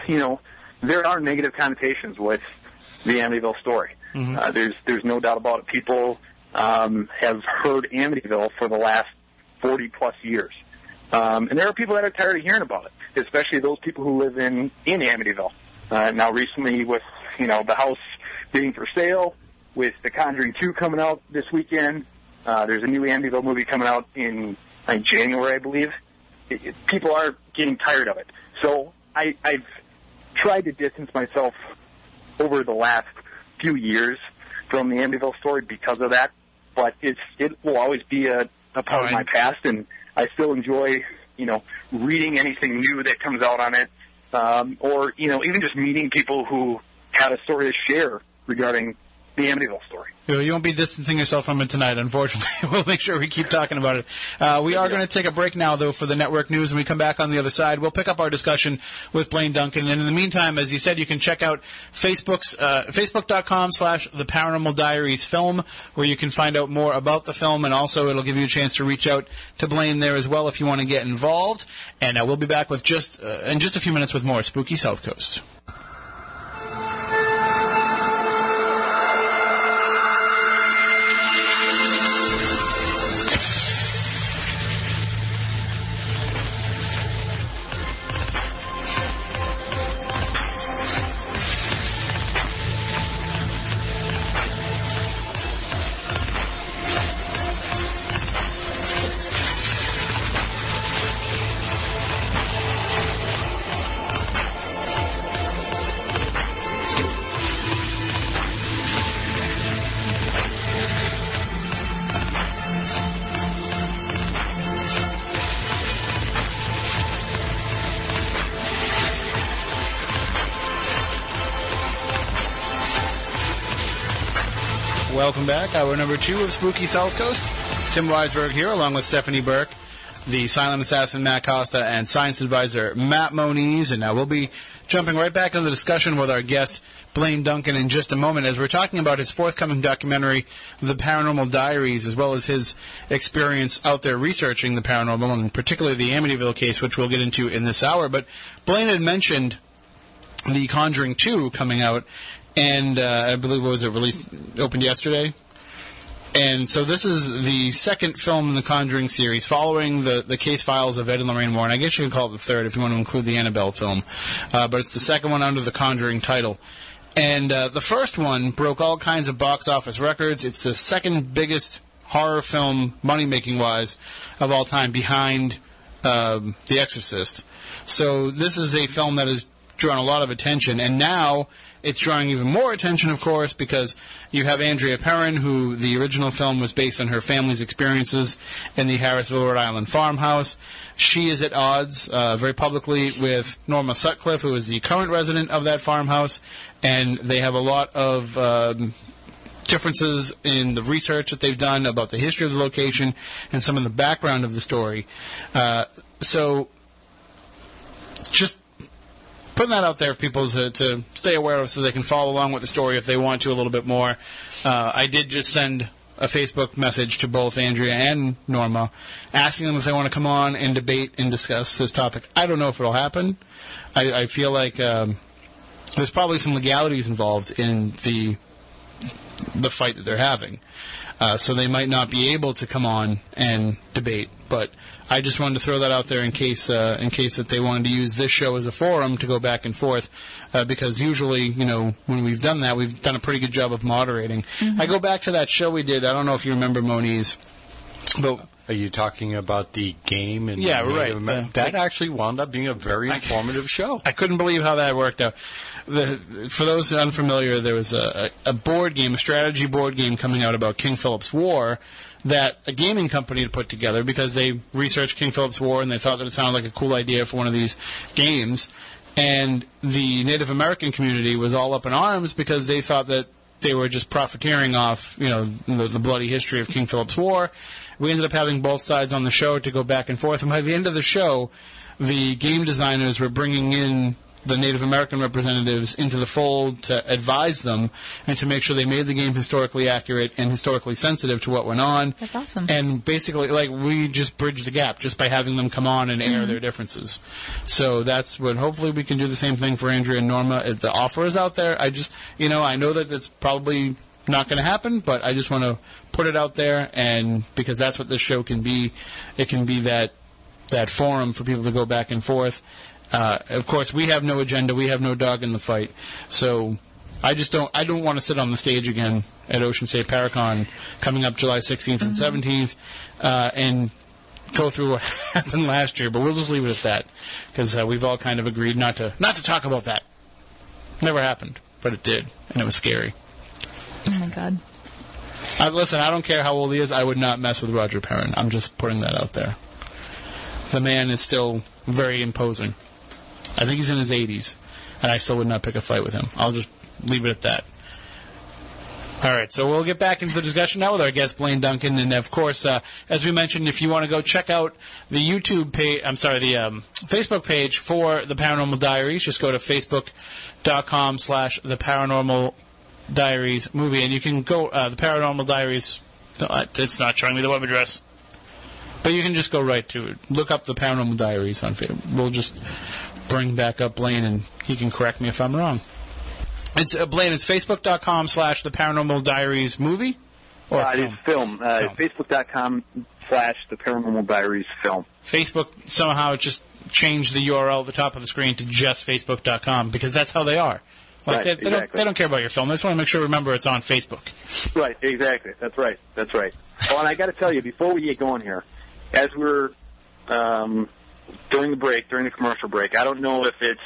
you know, there are negative connotations with the Amityville story. Uh, there's there's no doubt about it. People um, have heard Amityville for the last 40 plus years, um, and there are people that are tired of hearing about it, especially those people who live in in Amityville. Uh, now, recently, with you know the house being for sale, with The Conjuring 2 coming out this weekend, uh, there's a new Amityville movie coming out in like January, I believe. It, it, people are getting tired of it, so I, I've tried to distance myself over the last few years from the Amityville story because of that. But it's it will always be a, a part of my past, and I still enjoy you know reading anything new that comes out on it, um, or you know even just meeting people who had a story to share regarding the Amityville story. You won't be distancing yourself from it tonight, unfortunately. <laughs> we'll make sure we keep talking about it. Uh, we are going to take a break now, though, for the network news. When we come back on the other side, we'll pick up our discussion with Blaine Duncan. And in the meantime, as you said, you can check out Facebook's uh, facebook.com slash the Paranormal Diaries film, where you can find out more about the film, and also it'll give you a chance to reach out to Blaine there as well if you want to get involved. And uh, we'll be back with just uh, in just a few minutes with more Spooky South Coast. Back. Hour number two of Spooky South Coast. Tim Weisberg here, along with Stephanie Burke, the silent assassin Matt Costa, and science advisor Matt Moniz. And now we'll be jumping right back into the discussion with our guest, Blaine Duncan, in just a moment as we're talking about his forthcoming documentary, The Paranormal Diaries, as well as his experience out there researching the paranormal, and particularly the Amityville case, which we'll get into in this hour. But Blaine had mentioned The Conjuring 2 coming out, and uh, I believe what was it released opened yesterday. And so this is the second film in the Conjuring series, following the, the case files of Ed and Lorraine Warren. I guess you could call it the third if you want to include the Annabelle film, uh, but it's the second one under the Conjuring title. And uh, the first one broke all kinds of box office records. It's the second biggest horror film, money making wise, of all time, behind um, The Exorcist. So this is a film that has drawn a lot of attention, and now it's drawing even more attention, of course, because you have Andrea Perron, who the original film was based on her family's experiences in the Harrisville, Rhode Island farmhouse. She is at odds uh, very publicly with Norma Sutcliffe, who is the current resident of that farmhouse, and they have a lot of um, differences in the research that they've done about the history of the location and some of the background of the story. Uh, so, just putting that out there for people to, to stay aware of so they can follow along with the story if they want to a little bit more. Uh, I did just send a Facebook message to both Andrea and Norma asking them if they want to come on and debate and discuss this topic. I don't know if it'll happen. I, I feel like um, there's probably some legalities involved in the the fight that they're having. Uh, so they might not be able to come on and debate. But I just wanted to throw that out there in case uh, in case that they wanted to use this show as a forum to go back and forth, uh, because usually you know when we've done that we've done a pretty good job of moderating. I go back to that show we did. I don't know if you remember Moniz, but Are you talking about the game? And Yeah, Native right. Uh, that actually wound up being a very informative <laughs> show. I couldn't believe how that worked out. The, for those unfamiliar, there was a, a board game, a strategy board game coming out about King Philip's War that a gaming company had put together because they researched King Philip's War and they thought that it sounded like a cool idea for one of these games. And the Native American community was all up in arms because they thought that they were just profiteering off, you know, the, the bloody history of King Philip's War. We ended up having both sides on the show to go back and forth. And by the end of the show, the game designers were bringing in the Native American representatives into the fold to advise them and to make sure they made the game historically accurate and historically sensitive to what went on. That's awesome. And basically, like, we just bridged the gap just by having them come on and air mm-hmm. their differences. So that's what, hopefully we can do the same thing for Andrea and Norma. If the offer is out there, I just, you know, I know that that's probably not going to happen, but I just want to put it out there and because that's what this show can be. It can be that that forum for people to go back and forth. Uh, of course, we have no agenda. We have no dog in the fight. So I just don't. I don't want to sit on the stage again at Ocean State Paracon coming up July 16th and 17th uh, and go through what <laughs> happened last year. But we'll just leave it at that because uh, we've all kind of agreed not to not to talk about that. Never happened, but it did, and it was scary. Oh my god. Uh, listen, I don't care how old he is. I would not mess with Roger Perron. I'm just putting that out there. The man is still very imposing. I think he's in his 80s, and I still would not pick a fight with him. I'll just leave it at that. All right, so we'll get back into the discussion now with our guest Blaine Duncan, and of course, uh, as we mentioned, if you want to go check out the YouTube page, I'm sorry, the um, Facebook page for the Paranormal Diaries, just go to facebook.com slash the Paranormal Diaries movie, and you can go uh, the Paranormal Diaries. It's not showing me the web address, but you can just go right to it. Look up the Paranormal Diaries on Facebook. We'll just bring back up Blaine, and he can correct me if I'm wrong. It's uh, Blaine. It's facebook.com slash the Paranormal Diaries movie or Uh, film. it's film. Uh, Film. Facebook.com slash the Paranormal Diaries film. Facebook somehow just changed the URL at the top of the screen to just facebook.com because that's how they are. Like Right, they, they don't exactly. they don't care about your film. They just want to make sure remember it's on Facebook. Right, exactly. That's right. That's right. Oh, and I got to tell you, before we get going here, as we're um, during the break, during the commercial break, I don't know if it's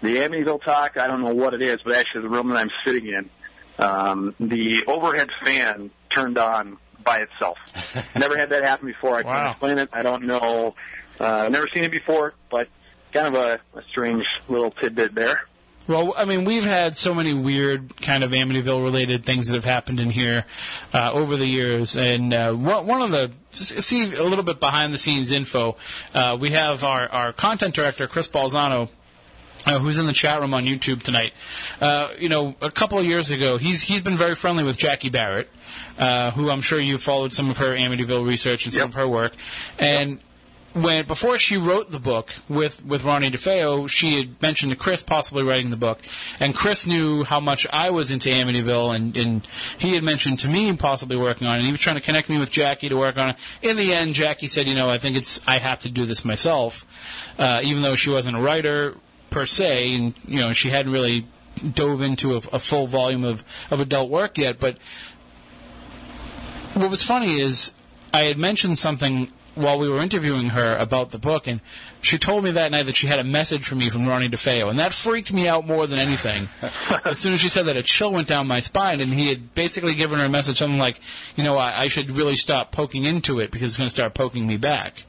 the Amityville talk. I don't know what it is, but actually, the room that I'm sitting in, um, the overhead fan turned on by itself. <laughs> never had that happen before. I Wow. can't explain it. I don't know. Uh, never seen it before, but kind of a, a strange little tidbit there. Well, I mean, we've had so many weird kind of Amityville related things that have happened in here uh, over the years, and uh, one one of the see a little bit behind the scenes info. Uh, we have our our content director Chris Balzano. Uh, who's in the chat room on YouTube tonight? Uh, you know, a couple of years ago, he's he's been very friendly with Jackie Barrett, uh, who I'm sure you followed some of her Amityville research and some Yep. of her work, and when before she wrote the book with with Ronnie DeFeo, she had mentioned to Chris possibly writing the book, and Chris knew how much I was into Amityville, and and he had mentioned to me possibly working on it. And he was trying to connect me with Jackie to work on it. In the end, Jackie said, you know, I think it's I have to do this myself, uh, even though she wasn't a writer per se, and you know she hadn't really dove into a, a full volume of of adult work yet, but what was funny is I had mentioned something while we were interviewing her about the book, and she told me that night that she had a message from me from Ronnie DeFeo, and that freaked me out more than anything. <laughs> as soon as she said that, a chill went down my spine, and he had basically given her a message, something like, you know, I, I should really stop poking into it because it's going to start poking me back.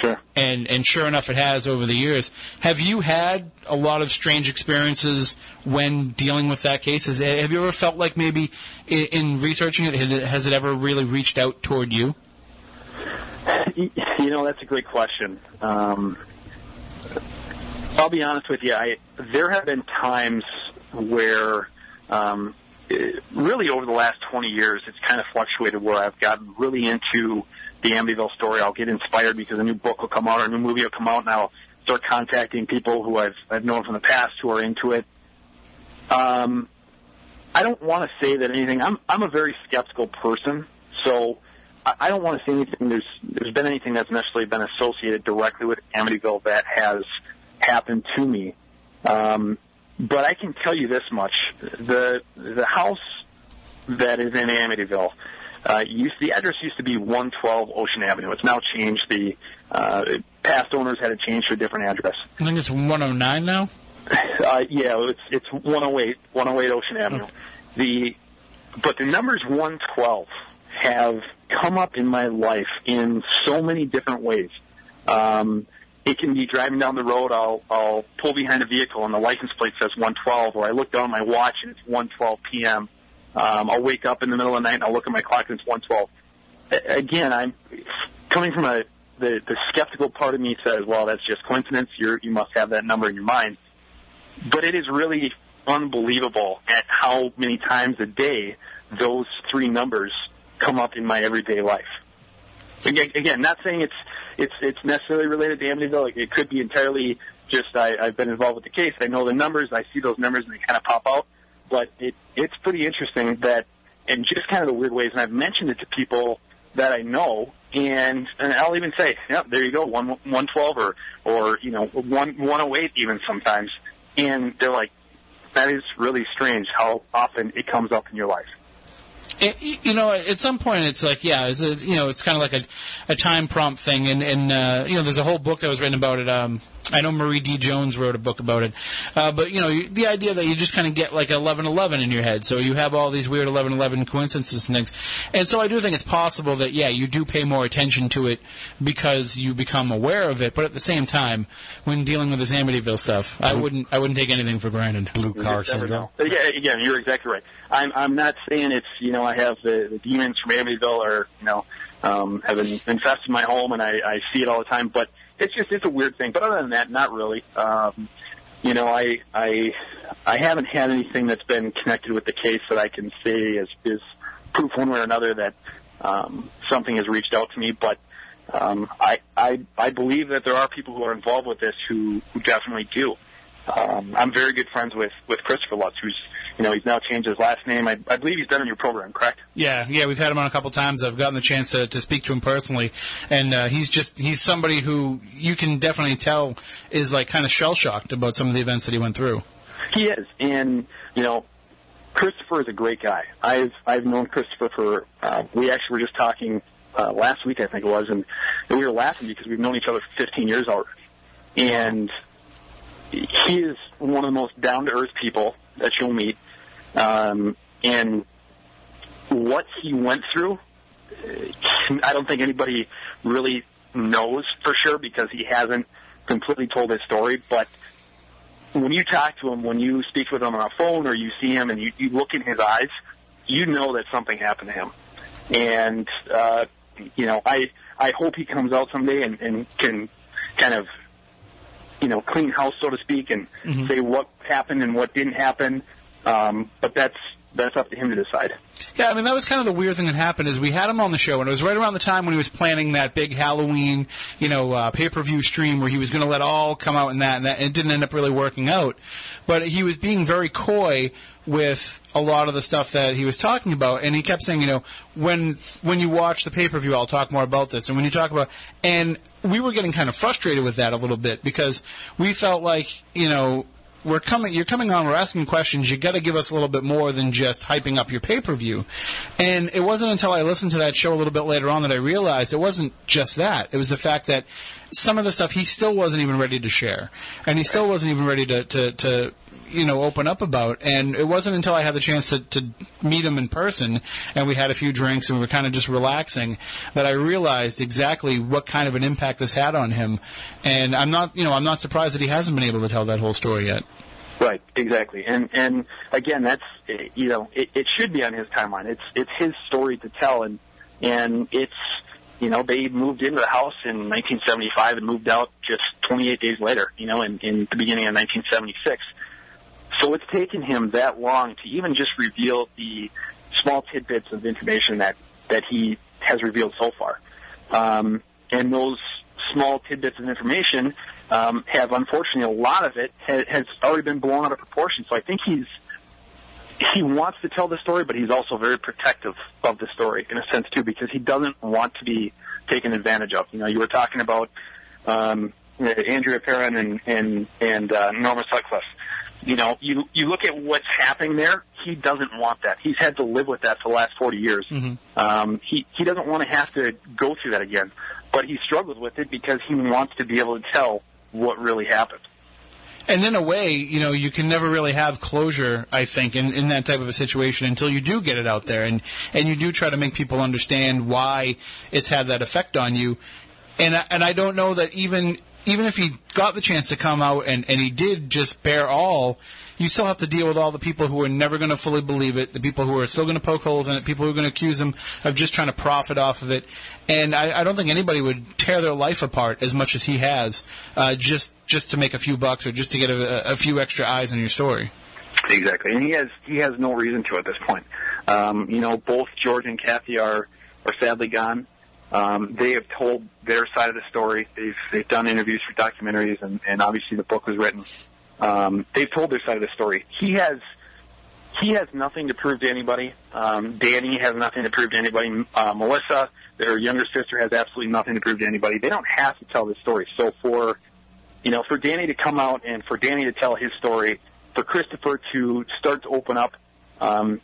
Sure. and and sure enough, it has over the years. Have you had a lot of strange experiences when dealing with that case? Has, have you ever felt like maybe in, in researching it, has it ever really reached out toward you? <laughs> You know, that's a great question. Um, I'll be honest with you. I there have been times where, um, it, really over the last 20 years, it's kind of fluctuated where I've gotten really into the Amityville story. I'll get inspired because a new book will come out or a new movie will come out, and I'll start contacting people who I've I've known from the past who are into it. Um, I don't want to say that anything. I'm I'm a very skeptical person, so I, don't want to say anything. There's there's been anything that's necessarily been associated directly with Amityville that has happened to me. Um, but I can tell you this much: the the house that is in Amityville uh, used the address used to be 112 Ocean Avenue. It's now changed. The uh, past owners had it changed to a different address. I think it's 109 now. Uh, yeah, it's it's 108 108 Ocean Avenue. The but the numbers 112 have come up in my life in so many different ways. Um, it can be driving down the road. I'll I'll pull behind a vehicle and the license plate says 112, or I look down my watch and it's 112 p.m. Um, I'll wake up in the middle of the night and I'll look at my clock and it's 112. A- Again, I'm coming from a the the skeptical part of me says, well, that's just coincidence. You you must have that number in your mind. But it is really unbelievable at how many times a day those three numbers come up in my everyday life. Again, again not saying it's it's it's necessarily related to Amityville. It could be entirely just I, I've been involved with the case. I know the numbers. I see those numbers and they kind of pop out. But it it's pretty interesting that in just kind of the weird ways. And I've mentioned it to people that I know, and and I'll even say, "Yep, there you go, one one twelve or or you know one one oh eight even sometimes." And they're like, "That is really strange how often it comes up in your life." It, you know, at some point, it's like, yeah, it's a, you know, it's kind of like a, a time prompt thing, and and uh, you know, there's a whole book that was written about it. Um, I know Marie D. Jones wrote a book about it, uh, but you know, you- the idea that you just kind of get like eleven eleven in your head, so you have all these weird eleven eleven coincidences and things, and so I do think it's possible that yeah, you do pay more attention to it because you become aware of it, but at the same time, when dealing with this Amityville stuff, I wouldn't I wouldn't take anything for granted. Blue You car just never syndrome. know. Yeah, again, you're exactly right. I'm I'm not saying it's you know I have the, the demons from Amityville or you know um, have infested my home and I, I see it all the time, but it's just it's a weird thing. But other than that, not really. Um, you know, I I I haven't had anything that's been connected with the case that I can say is is proof one way or another that um, something has reached out to me, but. Um, I, I I believe that there are people who are involved with this who, who definitely do. Um, I'm very good friends with with Christopher Lutz, who's you know he's now changed his last name. I, I believe he's been on your program, correct? Yeah, yeah, we've had him on a couple times. I've gotten the chance to, to speak to him personally, and uh, he's just he's somebody who you can definitely tell is like kind of shell shocked about some of the events that he went through. He is, and you know, Christopher is a great guy. I've I've known Christopher for uh, we actually were just talking uh, last week, I think it was, and, and we were laughing because we've known each other for 15 years already, and he is one of the most down to earth people that you'll meet, um, and what he went through, uh, I don't think anybody really knows for sure because he hasn't completely told his story, but when you talk to him, when you speak with him on a phone or you see him and you, you look in his eyes, you know that something happened to him. And, uh, you know, I, I hope he comes out someday and, and can kind of, you know, clean house, so to speak, and say what happened and what didn't happen. Um, but that's, that's up to him to decide. Yeah, I mean that was kind of the weird thing that happened is we had him on the show, and it was right around the time when he was planning that big Halloween, you know, uh, pay per view stream where he was going to let all come out in that, and that it didn't end up really working out. But he was being very coy with a lot of the stuff that he was talking about, and he kept saying, you know, when when you watch the pay per view, I'll talk more about this, and when you talk about, and we were getting kind of frustrated with that a little bit because we felt like, you know we're coming you're coming on we're asking questions you got to give us a little bit more than just hyping up your pay-per-view. And it wasn't until i listened to that show a little bit later on that i realized it wasn't just that. It was the fact that some of the stuff he still wasn't even ready to share and he still wasn't even ready to to, to you know, open up about. And it wasn't until I had the chance to, to meet him in person and we had a few drinks and we were kind of just relaxing that I realized exactly what kind of an impact this had on him. And I'm not, you know, I'm not surprised that he hasn't been able to tell that whole story yet. Right, exactly, and and again, that's you know, it, it should be on his timeline. It's it's his story to tell, and and it's you know they moved into the house in 1975 and moved out just 28 days later, you know, in, in the beginning of 1976. So it's taken him that long to even just reveal the small tidbits of information that that he has revealed so far, um, and those small tidbits of information um, have unfortunately a lot of it has, has already been blown out of proportion. So I think he's he wants to tell the story, but he's also very protective of the story in a sense too, because he doesn't want to be taken advantage of. You know, you were talking about um, Andrea Perron and and and uh, Norma Sutcliffe. You know, you you look at what's happening there. He doesn't want that. He's had to live with that for the last forty years. Mm-hmm. Um, he he doesn't want to have to go through that again. But he struggles with it because he wants to be able to tell what really happened. And in a way, you know, you can never really have closure, I think, in, in that type of a situation until you do get it out there and, and you do try to make people understand why it's had that effect on you. And and I don't know that even even if he got the chance to come out and, and he did just bear all, you still have to deal with all the people who are never going to fully believe it, the people who are still going to poke holes in it, people who are going to accuse him of just trying to profit off of it. And I, I don't think anybody would tear their life apart as much as he has, uh, just just to make a few bucks or just to get a, a few extra eyes on your story. Exactly, and he has he has no reason to at this point. Um, you know, both George and Kathy are are sadly gone. Um, they have told their side of the story. They've they've done interviews for documentaries, and, and obviously the book was written. Um, they've told their side of the story. He has he has nothing to prove to anybody. Um, Danny has nothing to prove to anybody. Uh, Melissa, their younger sister, has absolutely nothing to prove to anybody. They don't have to tell this story. So for you know, for Danny to come out and for Danny to tell his story, for Christopher to start to open up, um,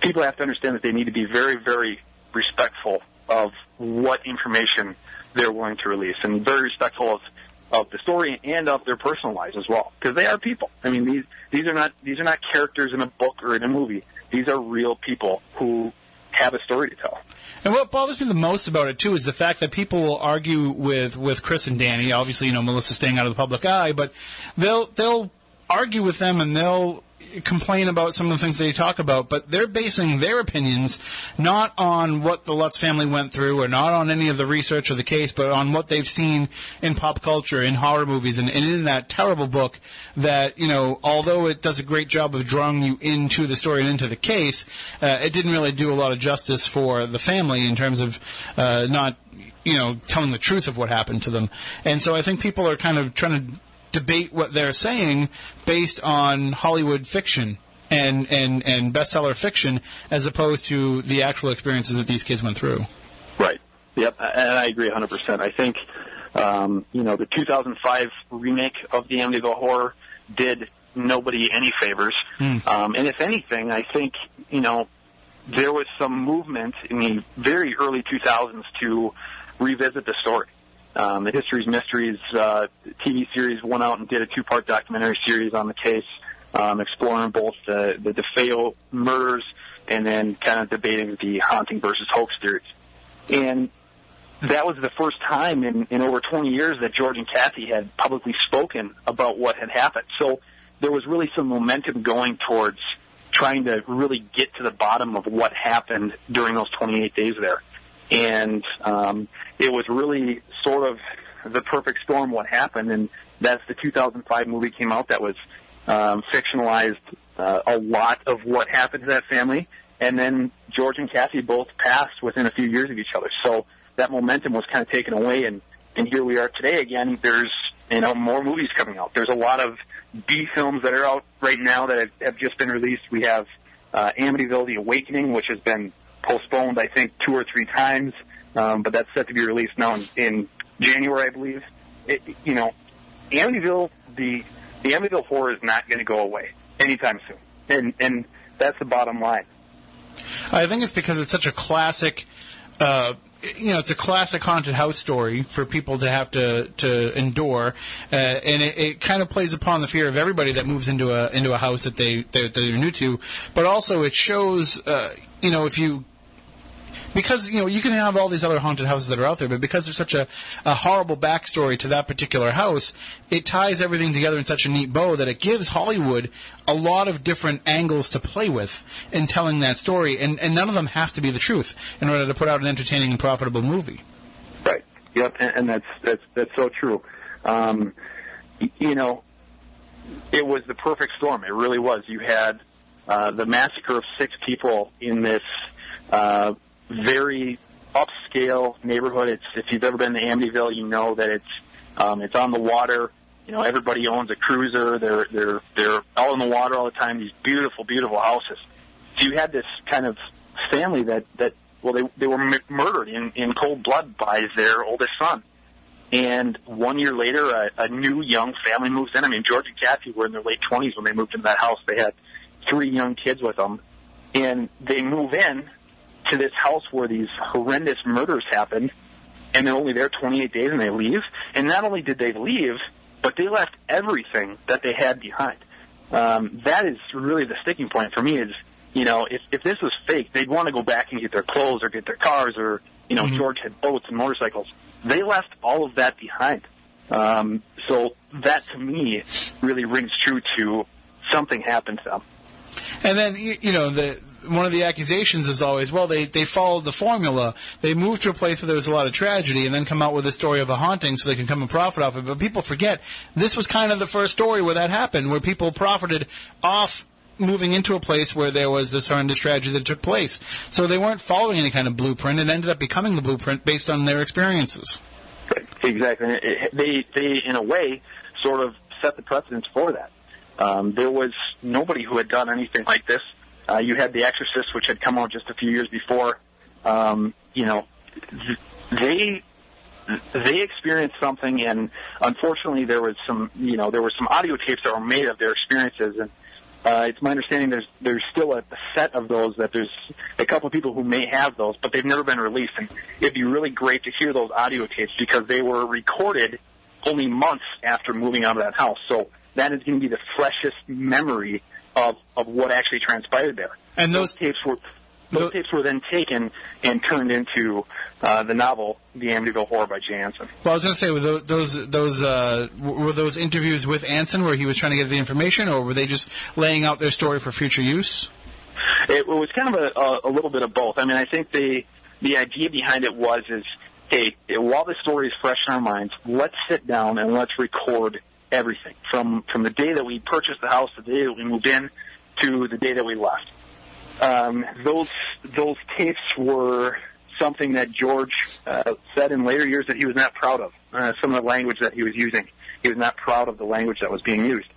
people have to understand that they need to be very, very respectful of what information they're willing to release and very respectful of, of the story and of their personal lives as well because they are people. I mean these these are not these are not characters in a book or in a movie. These are real people who have a story to tell. And what bothers me the most about it too is the fact that people will argue with with Chris and Danny. Obviously, you know Melissa staying out of the public eye, but they'll they'll argue with them and they'll complain about some of the things they talk about, but they're basing their opinions not on what the Lutz family went through or not on any of the research or the case, but on what they've seen in pop culture, in horror movies, and, and in that terrible book that, you know, although it does a great job of drawing you into the story and into the case, uh, it didn't really do a lot of justice for the family in terms of uh, not you know, telling the truth of what happened to them. And so I think people are kind of trying to debate what they're saying based on Hollywood fiction and, and, and bestseller fiction as opposed to the actual experiences that these kids went through. Right. Yep. And I agree 100%. I think, um, you know, the 2005 remake of the Amityville Horror did nobody any favors. Mm. Um, and if anything, I think, you know, there was some movement in the very early 2000s to revisit the story. Um, the History's Mysteries uh, TV series went out and did a two-part documentary series on the case, um, exploring both the, the DeFeo murders and then kind of debating the haunting versus hoax theories. And that was the first time in, in over 20 years that George and Kathy had publicly spoken about what had happened. So there was really some momentum going towards trying to really get to the bottom of what happened during those 28 days there. And um, it was really sort of the perfect storm what happened, and that's the 2005 movie came out that was um, fictionalized uh, a lot of what happened to that family, and then George and Kathy both passed within a few years of each other. So that momentum was kind of taken away, and and here we are today again. There's you know more movies coming out. There's a lot of B films that are out right now that have, have just been released. We have uh, Amityville: The Awakening, which has been postponed, I think, two or three times, um, but that's set to be released now in, in January, I believe. It, you know, Amityville, the the Amityville horror is not going to go away anytime soon, and and that's the bottom line. I think it's because it's such a classic. Uh, you know, it's a classic haunted house story for people to have to to endure, uh, and it, it kind of plays upon the fear of everybody that moves into a into a house that they they're, they're new to, but also it shows, uh, you know, if you because you know you can have all these other haunted houses that are out there, but because there's such a, a horrible backstory to that particular house, it ties everything together in such a neat bow that it gives Hollywood a lot of different angles to play with in telling that story, and, and none of them have to be the truth in order to put out an entertaining and profitable movie. Right. Yep. And, and that's that's that's so true. Um, you know, it was the perfect storm. It really was. You had uh, the massacre of six people in this uh, very upscale neighborhood. It's if you've ever been to Amityville, you know that it's um, it's on the water. You know, everybody owns a cruiser. They're they're they're all in the water all the time. These beautiful, beautiful houses. So you had this kind of family that that well, they they were m- murdered in in cold blood by their oldest son. And one year later, a, a new young family moves in. I mean, George and Kathy were in their late twenties when they moved into that house. They had three young kids with them, and they move in to this house where these horrendous murders happened, and they're only there 28 days and they leave. And not only did they leave, but they left everything that they had behind. Um, that is really the sticking point for me. Is you know, if if this was fake, they'd want to go back and get their clothes or get their cars or you know, George had boats and motorcycles. They left all of that behind. Um, so that to me really rings true to something happened to them. And then you know the one of the accusations is always, well, they they followed the formula. They moved to a place where there was a lot of tragedy, and then come out with a story of a haunting, so they can come and profit off it. But people forget this was kind of the first story where that happened, where people profited off moving into a place where there was this horrendous tragedy that took place. So they weren't following any kind of blueprint. It ended up becoming the blueprint based on their experiences. Exactly. They, they, in a way, sort of set the precedence for that. Um, there was nobody who had done anything like this. Uh, you had The Exorcist, which had come out just a few years before. Um, you know, they they experienced something, and unfortunately, there was some, you know, there were some audio tapes that were made of their experiences, and uh, it's my understanding there's there's still a, set of those that there's a couple of people who may have those, but they've never been released. And it'd be really great to hear those audio tapes because they were recorded only months after moving out of that house. So that is going to be the freshest memory of of what actually transpired there. And those- tapes were those Tho- tapes were then taken and turned into uh, the novel The Amityville Horror by Jay Anson. Well, I was going to say, were those those, those uh, were those interviews with Anson where he was trying to get the information, or were they just laying out their story for future use? It was kind of a, a, a little bit of both. I mean, I think the the idea behind it was is, hey, while the story is fresh in our minds, let's sit down and let's record everything from from the day that we purchased the house, the day that we moved in, to the day that we left. Um, those those tapes were something that George uh, said in later years that he was not proud of. Uh, some of the language that he was using, he was not proud of the language that was being used.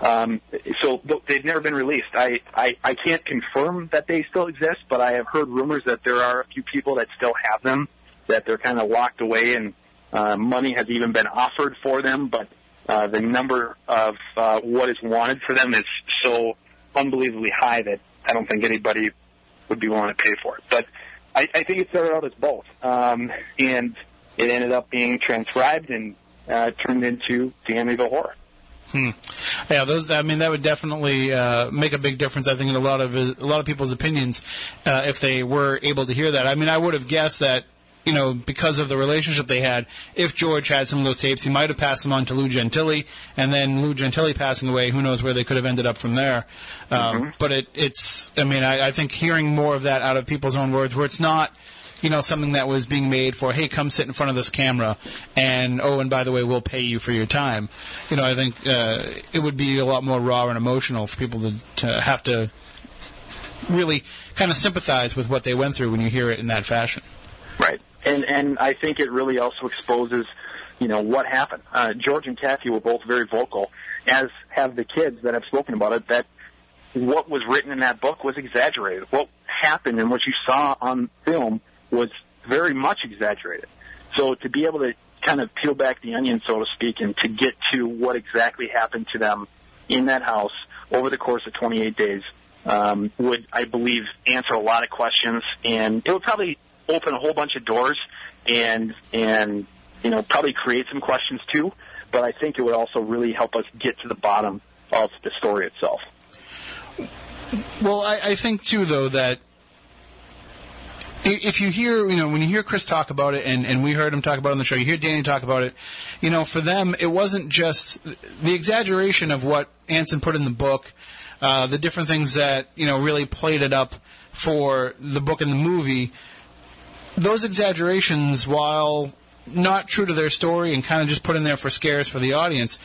Um, so they've never been released. I, I, I can't confirm that they still exist, but I have heard rumors that there are a few people that still have them, that they're kind of locked away, and uh, money has even been offered for them. But uh, the number of uh, what is wanted for them is so unbelievably high that I don't think anybody would be willing to pay for it. But I, I think it started out as both, um, and it ended up being transcribed and uh, turned into the Amityville Horror. Yeah, those. I mean, that would definitely uh, make a big difference. I think in a lot of a lot of people's opinions, uh, if they were able to hear that. I mean, I would have guessed that. You know, because of the relationship they had, if George had some of those tapes, he might have passed them on to Lou Gentile, and then Lou Gentile passing away, who knows where they could have ended up from there. Um, But it, it's, I mean, I, I think hearing more of that out of people's own words, where it's not, you know, something that was being made for, hey, come sit in front of this camera, and oh, and by the way, we'll pay you for your time. You know, I think uh, it would be a lot more raw and emotional for people to, to have to really kind of sympathize with what they went through when you hear it in that fashion. Right. And and I think it really also exposes, you know, what happened. Uh, George and Kathy were both very vocal, as have the kids that have spoken about it. That what was written in that book was exaggerated. What happened and what you saw on film was very much exaggerated. So to be able to kind of peel back the onion, so to speak, and to get to what exactly happened to them in that house over the course of 28 days um, would, I believe, answer a lot of questions, and it would probably open a whole bunch of doors and and you know probably create some questions too. But I think it would also really help us get to the bottom of the story itself. Well, I, I think too, though, that if you hear, you know, when you hear Chris talk about it, and, and we heard him talk about it on the show, you hear Danny talk about it, you know, for them, it wasn't just the exaggeration of what Anson put in the book, uh, the different things that, you know, really played it up for the book and the movie. Those exaggerations, while not true to their story and kind of just put in there for scares for the audience,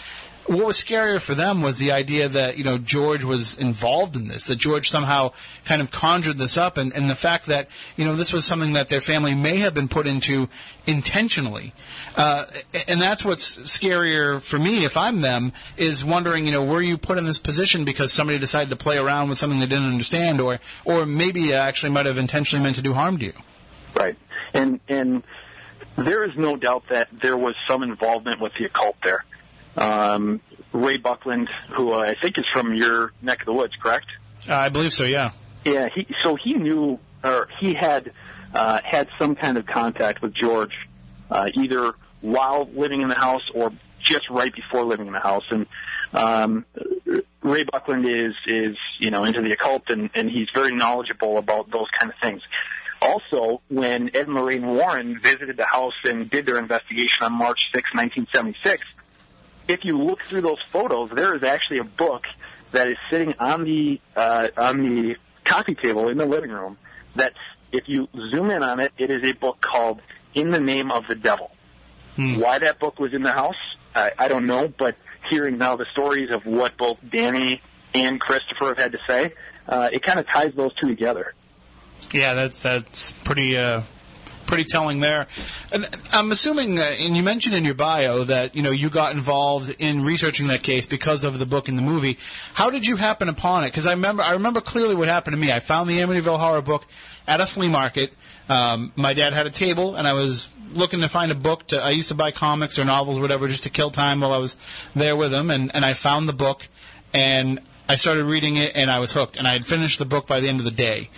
what was scarier for them was the idea that you know George was involved in this, that George somehow kind of conjured this up, and, and the fact that you know this was something that their family may have been put into intentionally, uh, and that's what's scarier for me if I'm them is wondering you know were you put in this position because somebody decided to play around with something they didn't understand, or or maybe actually might have intentionally meant to do harm to you. Right. And and there is no doubt that there was some involvement with the occult there. Um, Ray Buckland, who I think is from your neck of the woods, correct? Uh, I believe so. Yeah. Yeah. He so he knew or he had uh, had some kind of contact with George, uh, either while living in the house or just right before living in the house. And um, Ray Buckland is is you know into the occult and, and he's very knowledgeable about those kind of things. Also, when Ed and Lorraine Warren visited the house and did their investigation on March 6, 1976, if you look through those photos, there is actually a book that is sitting on the uh, on the coffee table in the living room. That if you zoom in on it, it is a book called "In the Name of the Devil." Why that book was in the house, I, I don't know. But hearing now the stories of what both Danny and Christopher have had to say, uh, it kind of ties those two together. Yeah, that's that's pretty uh, pretty telling there. And I'm assuming, uh, and you mentioned in your bio that you know you got involved in researching that case because of the book and the movie. How did you happen upon it? Because I remember I remember clearly what happened to me. I found the Amityville Horror book at a flea market. Um, my dad had a table, and I was looking to find a book to. I used to buy comics or novels, or whatever, just to kill time while I was there with him. And and I found the book, and I started reading it, and I was hooked. And I had finished the book by the end of the day.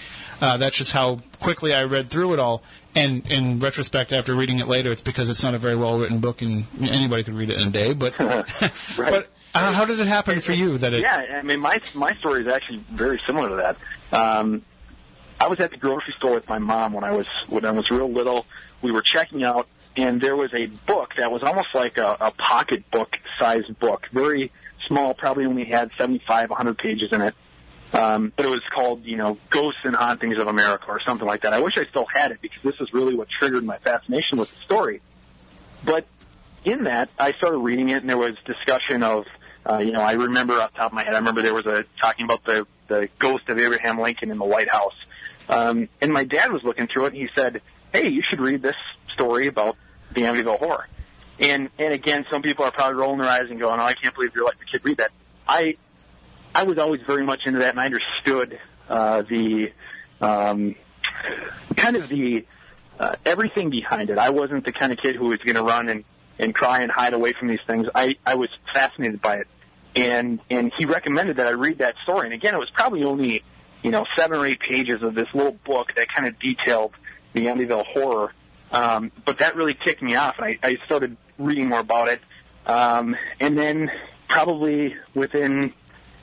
Uh, that's just how quickly I read through it all. And in retrospect, after reading it later, it's because it's not a very well written book, and anybody could read it in a day. But <laughs> <laughs> but uh, how did it happen for you? That it Yeah, I mean, my my story is actually very similar to that. Um, I was at the grocery store with my mom when I was when I was real little. We were checking out, and there was a book that was almost like a, a pocket book sized book, very small, probably only had seventy five, one hundred pages in it. Um, but it was called, you know, Ghosts and Hauntings of America or something like that. I wish I still had it because this is really what triggered my fascination with the story. But in that, I started reading it, and there was discussion of, uh, you know, I remember off the top of my head, I remember there was a talking about the the ghost of Abraham Lincoln in the White House, um, and my dad was looking through it, and he said, "Hey, you should read this story about the Amityville Horror." And and again, some people are probably rolling their eyes and going, "Oh, I can't believe you're letting the kid read that." I I was always very much into that, and I understood uh, the um, kind of the uh, everything behind it. I wasn't the kind of kid who was going to run and and cry and hide away from these things. I I was fascinated by it, and and he recommended that I read that story. And again, it was probably only you know seven or eight pages of this little book that kind of detailed the Amityville horror. Um, but that really kicked me off, and I, I started reading more about it. Um, and then probably within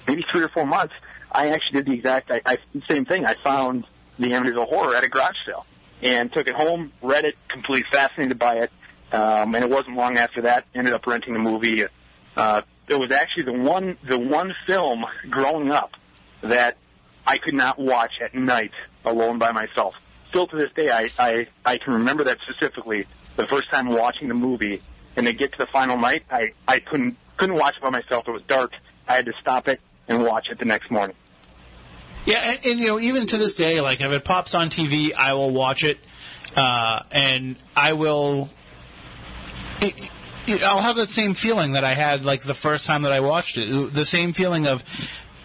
maybe three or four months, I actually did the exact I, I, same thing. I found the Amityville Horror at a garage sale and took it home, read it, completely fascinated by it. Um, and it wasn't long after that, ended up renting the movie. Uh, it was actually the one the one film growing up that I could not watch at night alone by myself. Still to this day, I, I, I can remember that specifically. The first time watching the movie, and they get to the final night, I, I couldn't couldn't watch it by myself. It was dark. I had to stop it and watch it the next morning. Yeah, and, and you know, even to this day, like if it pops on TV, I will watch it, uh, and I will. It, it, I'll have that same feeling that I had like the first time that I watched it. The same feeling of.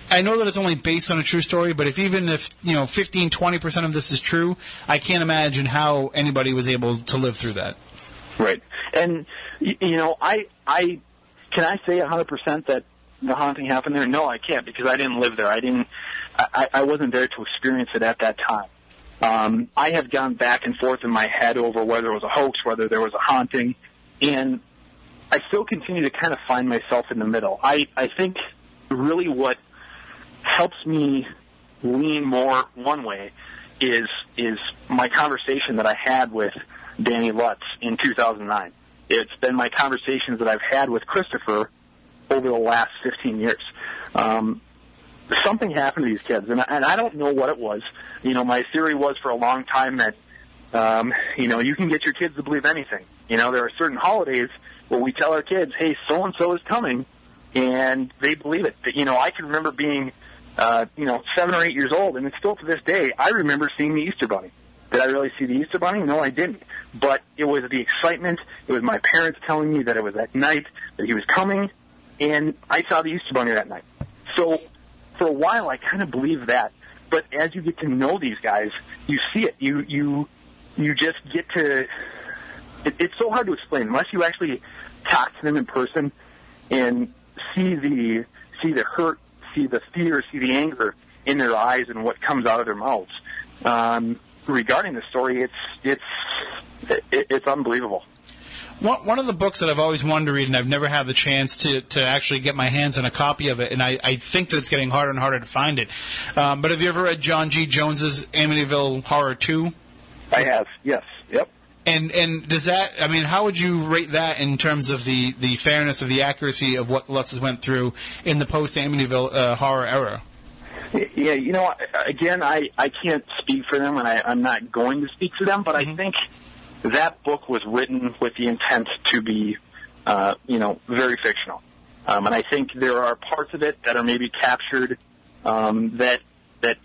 I know that it's only based on a true story, but if even if you know 15, 20 percent of this is true, I can't imagine how anybody was able to live through that. Right. And you know, I I can I say 100% that the haunting happened there? No, I can't because I didn't live there. I didn't I, I wasn't there to experience it at that time. Um, I have gone back and forth in my head over whether it was a hoax, whether there was a haunting, and I still continue to kind of find myself in the middle. I, I think really what helps me lean more one way is is my conversation that I had with Danny Lutz in 2009. It's been my conversations that I've had with Christopher over the last 15 years. Um, something happened to these kids, and I, and I don't know what it was. You know, my theory was for a long time that um, you know you can get your kids to believe anything. You know, there are certain holidays where we tell our kids, "Hey, so and so is coming," and they believe it. You know, I can remember being uh, you know, seven or eight years old, and it's still to this day, I remember seeing the Easter Bunny. Did I really see the Easter Bunny? No, I didn't. But it was the excitement. It was my parents telling me that it was at night, that he was coming, and I saw the Easter Bunny that night. So for a while, I kind of believed that. But as you get to know these guys, you see it. You you you just get to. It, it's so hard to explain unless you actually talk to them in person and see the see the hurt see the fear, see the anger in their eyes and what comes out of their mouths. Um, regarding the story, it's it's it, it's unbelievable. One, one of the books that I've always wanted to read, and I've never had the chance to, to actually get my hands on a copy of it, and I, I think that it's getting harder and harder to find it. Um, but have you ever read John G. Jones's Amityville Horror 2? I have, yes. Yep. And and does that? I mean, how would you rate that in terms of the, the fairness of the accuracy of what Lutz went through in the post Amityville uh, horror era? Yeah, you know, again, I I can't speak for them, and I, I'm not going to speak for them, but mm-hmm. I think that book was written with the intent to be, uh, you know, very fictional. Um, and I think there are parts of it that are maybe captured um, that that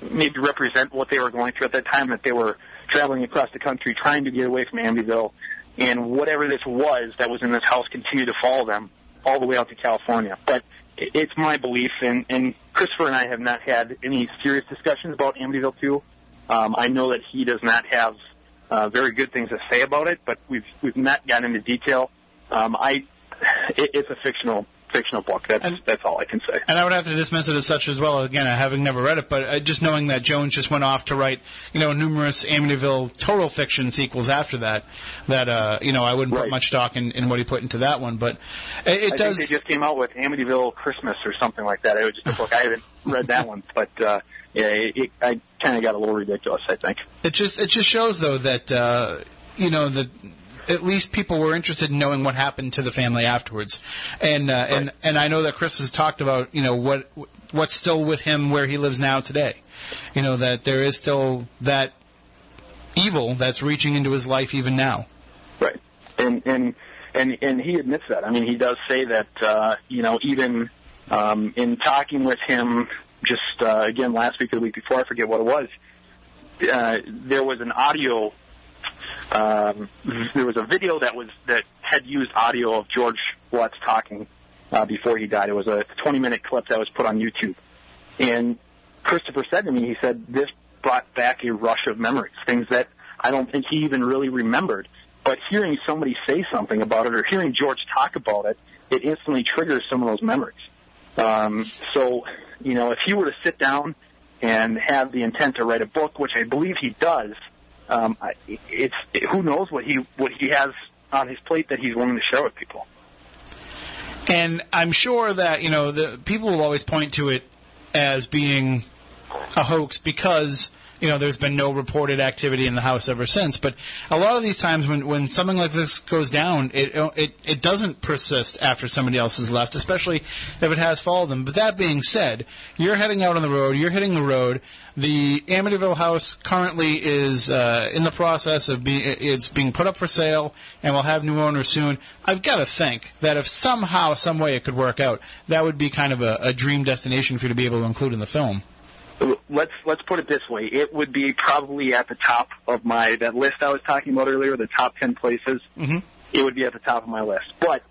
maybe represent what they were going through at that time. That they were traveling across the country trying to get away from Amityville, and whatever this was that was in this house continued to follow them all the way out to California. But it's my belief, and, and Christopher and I have not had any serious discussions about Amityville 2. Um, I know that he does not have uh, very good things to say about it, but we've we've not gotten into detail. Um, I it, it's a fictional fictional book. That's and, that's all I can say. And I would have to dismiss it as such as well. Again, having never read it, but uh, just knowing that Jones just went off to write, you know, numerous Amityville total fiction sequels after that. That uh, you know, I wouldn't right. put much stock in, in what he put into that one, but it, it I does. Think they just came out with Amityville Christmas or something like that. It was just a book. I haven't read that one, but. Uh, yeah, it, it, I kind of got a little ridiculous. I think it just it just shows though that uh, you know that at least people were interested in knowing what happened to the family afterwards. And uh, right. and and I know that Chris has talked about you know what what's still with him where he lives now today. You know that there is still that evil that's reaching into his life even now. Right. And and and and he admits that. I mean, he does say that uh, you know even um, in talking with him just uh, again last week or the week before, I forget what it was. Uh, there was an audio um, there was a video that was that had used audio of George Lutz talking uh, before he died. It was a 20 minute clip that was put on YouTube, and Christopher said to me, he said this brought back a rush of memories, things that I don't think he even really remembered. But hearing somebody say something about it or hearing George talk about it, it instantly triggers some of those memories. Um, so, you know, if he were to sit down and have the intent to write a book, which I believe he does, um, it's it, who knows what he what he has on his plate that he's willing to share with people. And I'm sure that you know the people will always point to it as being a hoax because you know, there's been no reported activity in the house ever since. But a lot of these times when, when something like this goes down, it, it, it doesn't persist after somebody else has left, especially if it has followed them. But that being said, you're heading out on the road, you're hitting the road. The Amityville house currently is uh, in the process of being, it's being put up for sale and will have new owners soon. I've got to think that if somehow, some way it could work out, that would be kind of a, a dream destination for you to be able to include in the film let's let's put it this way. It would be probably at the top of my that list I was talking about earlier, the top ten places. Mm-hmm. It would be at the top of my list. But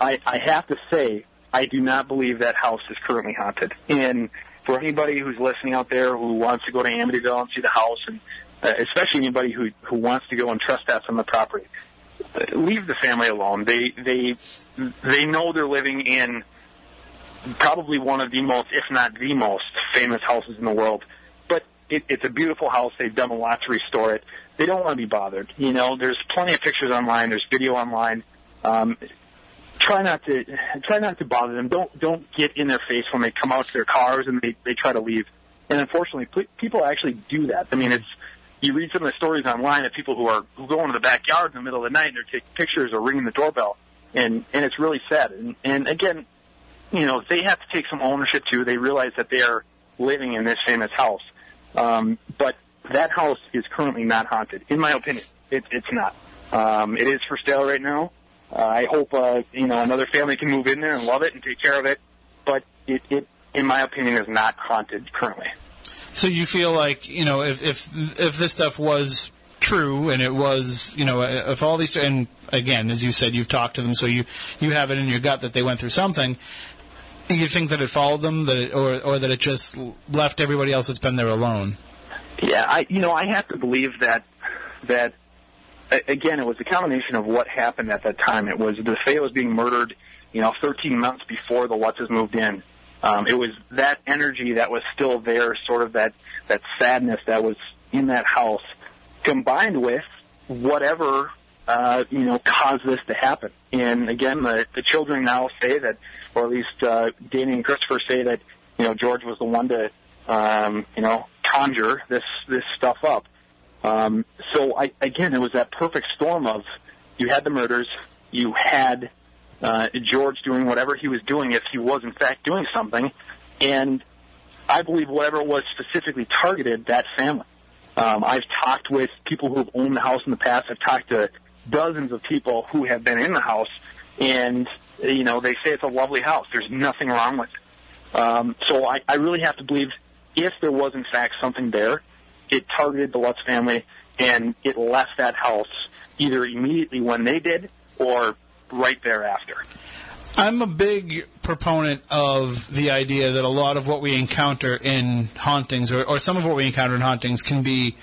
I, I have to say, I do not believe that house is currently haunted. And for anybody who's listening out there who wants to go to Amityville and see the house, and uh, especially anybody who who wants to go and trespass on the property, uh, leave the family alone. They they they know they're living in probably one of the most, if not the most, famous houses in the world. But it, it's a beautiful house. They've done a lot to restore it. They don't want to be bothered. You know, there's plenty of pictures online. There's video online. Um, try not to try not to bother them. Don't don't get in their face when they come out to their cars and they they try to leave. And unfortunately, p- people actually do that. I mean, it's you read some of the stories online of people who are who go into the backyard in the middle of the night and they're taking pictures or ringing the doorbell, and and it's really sad. And and again, you know, they have to take some ownership too. They realize that they are living in this famous house, um, but that house is currently not haunted, in my opinion. It, it's not. Um, it is for sale right now. Uh, I hope uh, you know another family can move in there and love it and take care of it, but it, it in my opinion, is not haunted currently. So you feel like you know if if if this stuff was true and it was you know if all these and again as you said you've talked to them so you you have it in your gut that they went through something you think that it followed them that it, or or that it just left everybody else that's been there alone? Yeah i you know i have to believe that that again it was a combination of what happened at that time. It was the DeFeos being murdered you know 13 months before the Lutzes moved in. Um, it was that energy that was still there, sort of that that sadness that was in that house, combined with whatever uh, you know caused this to happen. And again, the the children now say that, or at least uh, Danny and Christopher say that you know George was the one to um, you know conjure this this stuff up. Um, so I, again, it was that perfect storm of you had the murders, you had uh, George doing whatever he was doing if he was in fact doing something, and I believe whatever was specifically targeted that family. Um, I've talked with people who have owned the house in the past. I've talked to dozens of people who have been in the house, and you know they say it's a lovely house. There's nothing wrong with it. Um, so I, I really have to believe if there was in fact something there, it targeted the Lutz family and it left that house either immediately when they did or right thereafter. I'm a big proponent of the idea that a lot of what we encounter in hauntings, or, or some of what we encounter in hauntings, can be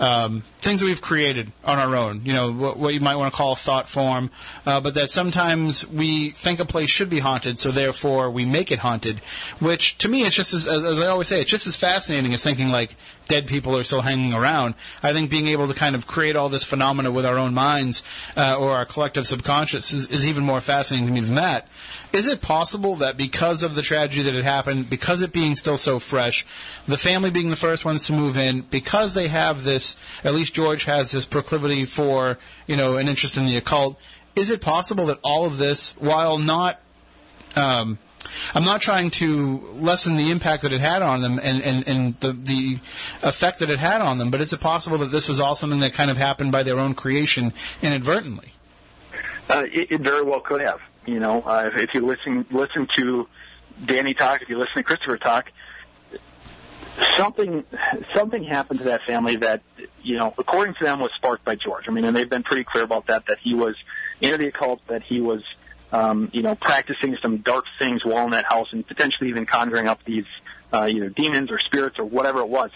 um, things that we've created on our own. You know, what, what you might want to call a thought form, uh, but that sometimes we think a place should be haunted, so therefore we make it haunted. Which to me, it's just as, as, as I always say, it's just as fascinating as thinking like dead people are still hanging around. I think being able to kind of create all this phenomena with our own minds uh, or our collective subconscious is, is even more fascinating to me than that. Is it possible that because of the tragedy that had happened, because it being still so fresh, the family being the first ones to move in, because they have this, at least George has this proclivity for, you know, an interest in the occult, is it possible that all of this, while not um, I'm not trying to lessen the impact that it had on them and, and, and the, the effect that it had on them, but is it possible that this was all something that kind of happened by their own creation inadvertently? Uh, it, it very well could have. You know, uh, if you listen listen to Danny talk, if you listen to Christopher talk, something something happened to that family that you know, according to them, was sparked by George. I mean, and they've been pretty clear about that. That he was into the occult, that he was um, you know, practicing some dark things while in that house and potentially even conjuring up these uh, either demons or spirits or whatever it was.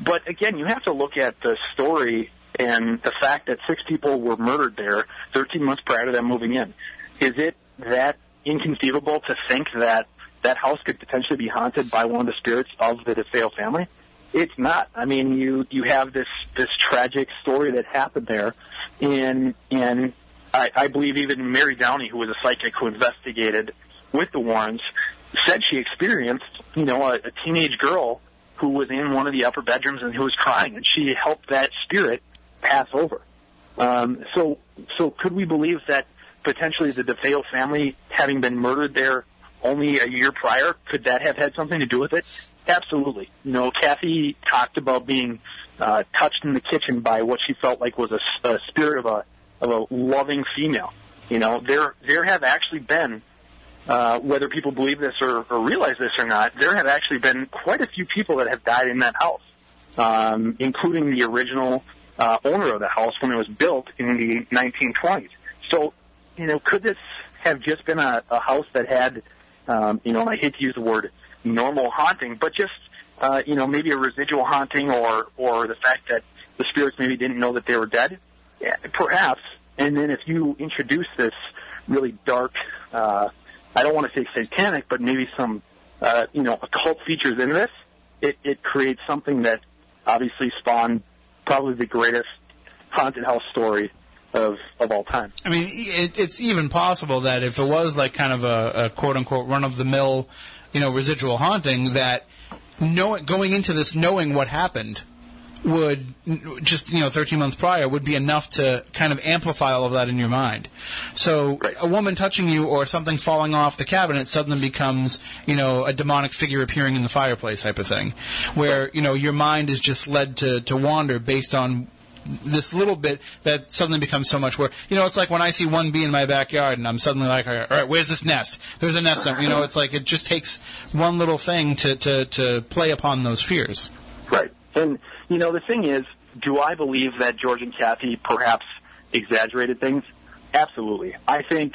But again, you have to look at the story and the fact that six people were murdered there 13 months prior to them moving in. Is it that inconceivable to think that that house could potentially be haunted by one of the spirits of the DeFeo family? It's not. I mean, you you have this this tragic story that happened there, and and I, I believe even Mary Downey, who was a psychic who investigated with the Warrens, said she experienced, you know, a, a teenage girl who was in one of the upper bedrooms and who was crying, and she helped that spirit pass over. Um, so, so could we believe that potentially the DeFeo family, having been murdered there only a year prior, could that have had something to do with it? Absolutely. You know, Kathy talked about being uh, touched in the kitchen by what she felt like was a, a spirit of a of a loving female. You know, there there have actually been, uh, whether people believe this or, or realize this or not, there have actually been quite a few people that have died in that house, um, including the original uh, owner of the house when it was built in the 1920s. So, you know, could this have just been a, a house that had, um, you know, I hate to use the word normal haunting, but just, uh, you know, maybe a residual haunting or or the fact that the spirits maybe didn't know that they were dead? Yeah, perhaps. And then if you introduce this really dark, uh, I don't want to say satanic, but maybe some, uh, you know, occult features in this, it, it creates something that obviously spawned probably the greatest haunted house story of of all time. I mean, it, it's even possible that if it was like kind of a, a quote unquote run of the mill, you know, residual haunting, that know, going into this knowing what happened would just you know 13 months prior would be enough to kind of amplify all of that in your mind. So Right. a woman touching you or something falling off the cabinet suddenly becomes you know a demonic figure appearing in the fireplace type of thing, where you know your mind is just led to to wander based on this little bit that suddenly becomes so much where you know it's like when I see one bee in my backyard and I'm suddenly like all right where's this nest there's a nest somewhere. you know it's like it just takes one little thing to to to play upon those fears Right. And, you know, the thing is, do I believe that George and Kathy perhaps exaggerated things? Absolutely. I think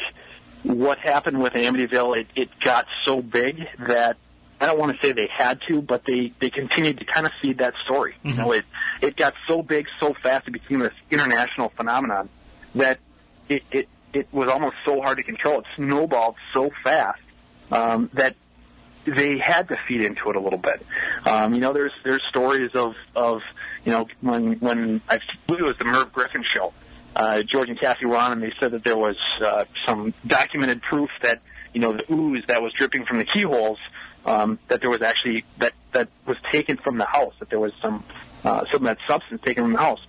what happened with Amityville, it, it got so big that I don't want to say they had to, but they, they continued to kind of feed that story. You know, it, it got so big so fast, it became this international phenomenon that it, it, it was almost so hard to control. It snowballed so fast um, that they had to feed into it a little bit. Um, you know, there's there's stories of of you know when when I believe it was the Merv Griffin show. Uh, George and Kathy were on, and they said that there was uh, some documented proof that you know the ooze that was dripping from the keyholes um, that there was actually that that was taken from the house. That there was some uh, some of that substance taken from the house.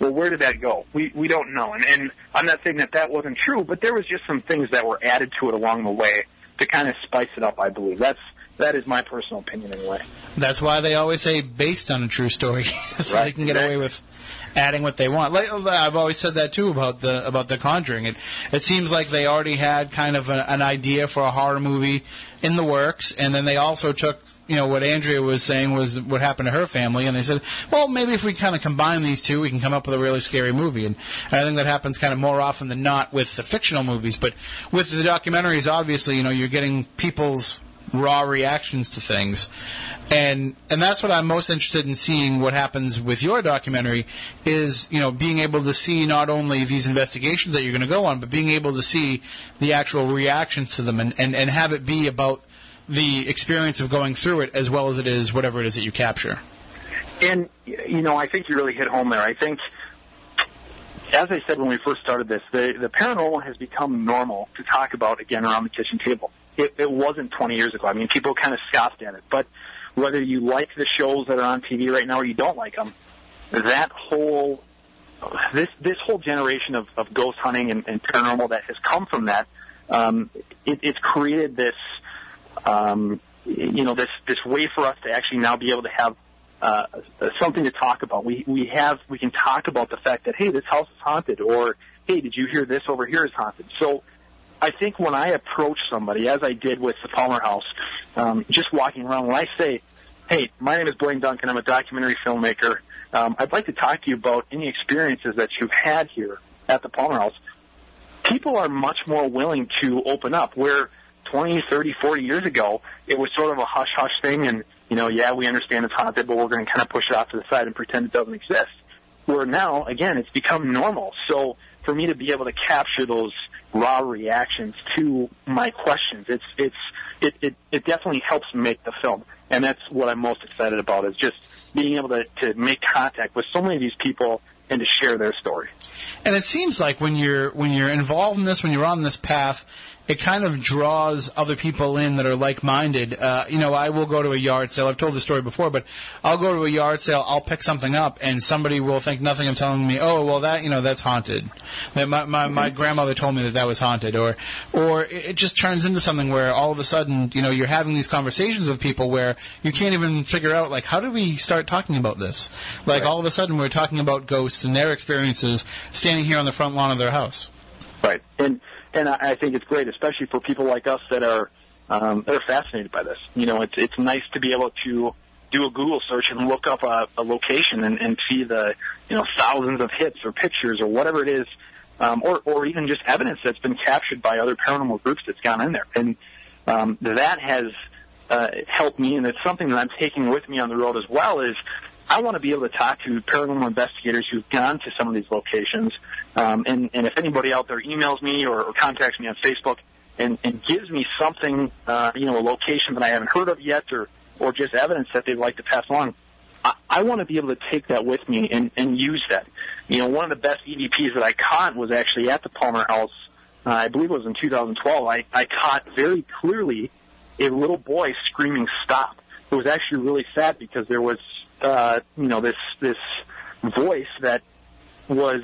Well, where did that go? We we don't know, and, and I'm not saying that that wasn't true, but there was just some things that were added to it along the way to kind of spice it up. I believe that's that is my personal opinion anyway. That's why they always say based on a true story, <laughs> so Right, they can get exactly. away with adding what they want. Like uh, I've always said that too about the about the Conjuring. It it seems like they already had kind of a, an idea for a horror movie in the works, and then they also took. You know what Andrea was saying was what happened to her family, and they said, "Well, maybe if we kind of combine these two, we can come up with a really scary movie." And, and I think that happens kind of more often than not with the fictional movies, but with the documentaries, obviously, you know, you're getting people's raw reactions to things. And and that's what I'm most interested in seeing what happens with your documentary is, you know, being able to see not only these investigations that you're going to go on, but being able to see the actual reactions to them and, and, and have it be about the experience of going through it as well as it is whatever it is that you capture. And you know, I think you really hit home there. I think, as I said when we first started this, the the paranormal has become normal to talk about again around the kitchen table. It, it wasn't 20 years ago. I mean, people kind of scoffed at it. But whether you like the shows that are on TV right now or you don't like them, that whole this this whole generation of, of ghost hunting and, and paranormal that has come from that, um, it, it's created this, um, you know, this this way for us to actually now be able to have uh, something to talk about. We we have we can talk about the fact that hey, this house is haunted, or hey, did you hear this over here is haunted? So. I think when I approach somebody, as I did with the Palmer House, um, just walking around, when I say, "Hey, my name is Blaine Duncan. I'm a documentary filmmaker. Um, I'd like to talk to you about any experiences that you've had here at the Palmer House." People are much more willing to open up. Where 20, 30, 40 years ago, it was sort of a hush hush thing, and you know, yeah, we understand it's haunted, but we're going to kind of push it off to the side and pretend it doesn't exist. Where now, again, it's become normal. So for me to be able to capture those raw reactions to my questions, it's it's it, it, it definitely helps make the film. And that's what I'm most excited about is just being able to, to make contact with so many of these people and to share their story. And it seems like when you're when you're involved in this, when you're on this path, it kind of draws other people in that are like-minded. Uh, you know, I will go to a yard sale. I've told the story before, but I'll go to a yard sale. I'll pick something up, and somebody will think nothing of telling me, "Oh, well, that you know, that's haunted." That my my, my grandmother told me that that was haunted, or or it just turns into something where all of a sudden, you know, you're having these conversations with people where you can't even figure out like how did we start talking about this? Like Right. all of a sudden, we're talking about ghosts and their experiences standing here on the front lawn of their house. Right. And and I I think it's great, especially for people like us that are um, that are fascinated by this. You know, it's it's nice to be able to do a Google search and look up a, a location and, and see the you know thousands of hits or pictures or whatever it is, um, or or even just evidence that's been captured by other paranormal groups that's gone in there. And um, that has uh, helped me, and it's something that I'm taking with me on the road as well. Is I want to be able to talk to paranormal investigators who've gone to some of these locations, um, and, and if anybody out there emails me or, or contacts me on Facebook and, and gives me something, uh, you know, a location that I haven't heard of yet, or or just evidence that they'd like to pass along, I, I want to be able to take that with me and, and use that. You know, one of the best EVPs that I caught was actually at the Palmer House. Uh, I believe it was in 2012. I, I caught very clearly a little boy screaming "stop." It was actually really sad because there was, uh, you know, this this voice that was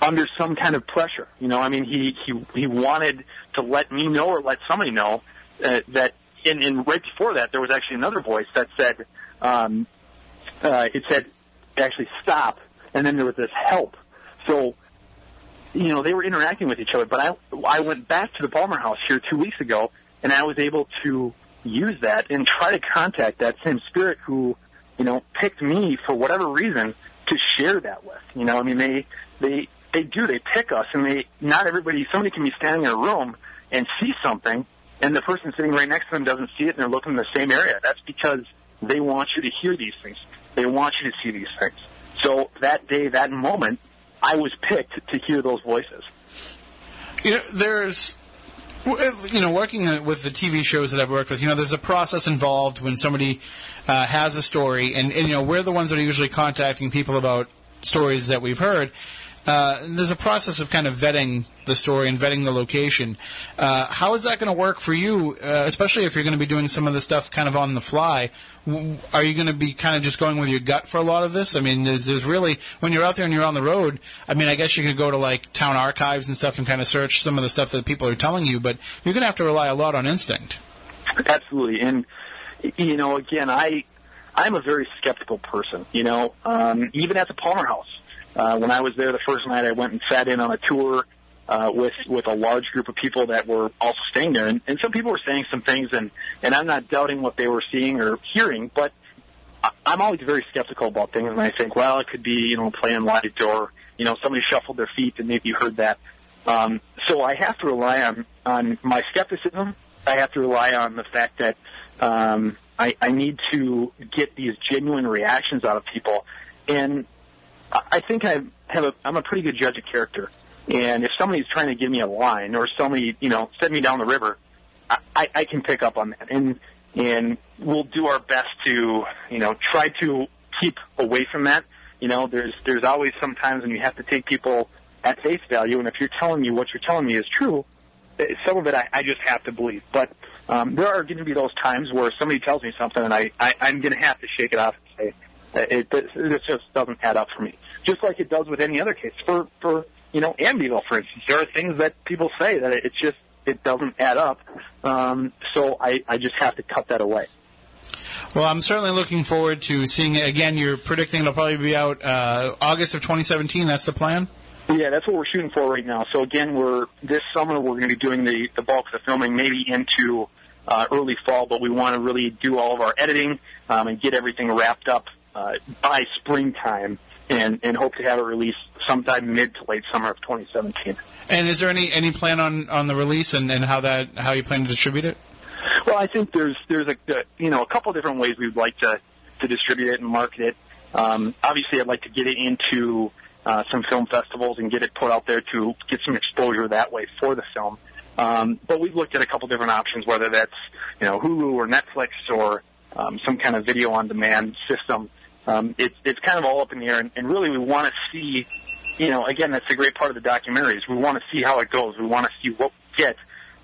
under some kind of pressure. You know, I mean, he he he wanted to let me know or let somebody know uh, that. And, and right before that, there was actually another voice that said, um, uh, it said actually stop, and then there was this help. So, you know, they were interacting with each other. But I I went back to the Palmer House here two weeks ago, and I was able to use that and try to contact that same spirit who, you know, picked me for whatever reason to share that with. You know, I mean, they they they do they pick us, and they not everybody. Somebody can be standing in a room and see something, and the person sitting right next to them doesn't see it, and they're looking in the same area. That's because they want you to hear these things. They want you to see these things. So that day, that moment, I was picked to hear those voices. You know, there's you know, working with the TV shows that I've worked with, you know, there's a process involved when somebody uh, has a story, and, and you know, we're the ones that are usually contacting people about stories that we've heard. Uh, there's a process of kind of vetting the story and vetting the location. Uh, how is that going to work for you, uh, especially if you're going to be doing some of the stuff kind of on the fly? Are you going to be kind of just going with your gut for a lot of this? I mean, there's, there's really when you're out there and you're on the road. I mean, I guess you could go to like town archives and stuff and kind of search some of the stuff that people are telling you, but you're going to have to rely a lot on instinct. Absolutely, and you know, again, I I'm a very skeptical person. You know, um, even at the Palmer House uh, when I was there the first night, I went and sat in on a tour uh, with with a large group of people that were also staying there, and, and some people were saying some things, and and I'm not doubting what they were seeing or hearing, but I, I'm always very skeptical about things, and I think, well, it could be you know playing light or you know somebody shuffled their feet and maybe you heard that. Um, so I have to rely on on my skepticism. I have to rely on the fact that um, I, I need to get these genuine reactions out of people, and I think I have a, I'm a pretty good judge of character. And if somebody's trying to give me a line or somebody, you know, send me down the river, I, I can pick up on that. And, and we'll do our best to, you know, try to keep away from that. You know, there's, there's always some times when you have to take people at face value. And if you're telling me what you're telling me is true, eh, some of it I, I just have to believe. But, um, there are going to be those times where somebody tells me something and I, I I'm going to have to shake it off and say, it, it, it just doesn't add up for me. Just like it does with any other case. For, for, you know, Amityville, for instance, there are things that people say that it's just, it doesn't add up. Um, so I, I just have to cut that away. Well, I'm certainly looking forward to seeing it again. You're predicting it'll probably be out uh, August of 2017. That's the plan. Yeah, that's what we're shooting for right now. So again, we're this summer we're going to be doing the the bulk of the filming, maybe into uh, early fall, but we want to really do all of our editing um, and get everything wrapped up uh, by springtime and, and hope to have it released sometime mid to late summer of 2017. And is there any, any plan on, on the release and, and how that how you plan to distribute it? Well, I think there's there's a you know a couple different ways we'd like to to distribute it and market it. Um, obviously, I'd like to get it into uh, some film festivals and get it put out there to get some exposure that way for the film. Um, but we've looked at a couple different options, whether that's you know Hulu or Netflix or um, some kind of video on demand system um, it's it's kind of all up in the air, and, and really we want to see, you know, again that's a great part of the documentary is We want to see how it goes. We want to see what we get,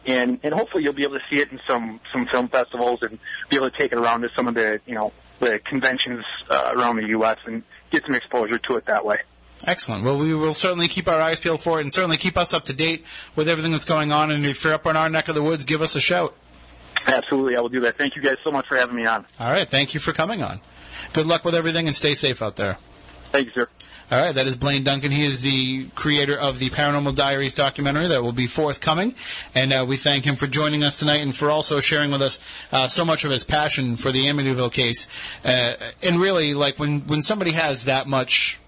and and hopefully you'll be able to see it in some some film festivals and be able to take it around to some of the you know the conventions uh, around the U.S. and get some exposure to it that way. Excellent. Well, we will certainly keep our eyes peeled for it and certainly keep us up to date with everything that's going on. And if you're up in our neck of the woods, give us a shout. Absolutely, I will do that. Thank you guys so much for having me on. All right. Thank you for coming on. Good luck with everything and stay safe out there. Thank you, sir. All right, that is Blaine Duncan. He is the creator of the Paranormal Diaries documentary that will be forthcoming, and uh, we thank him for joining us tonight and for also sharing with us uh, so much of his passion for the Amityville case. Uh, and really, like when when somebody has that much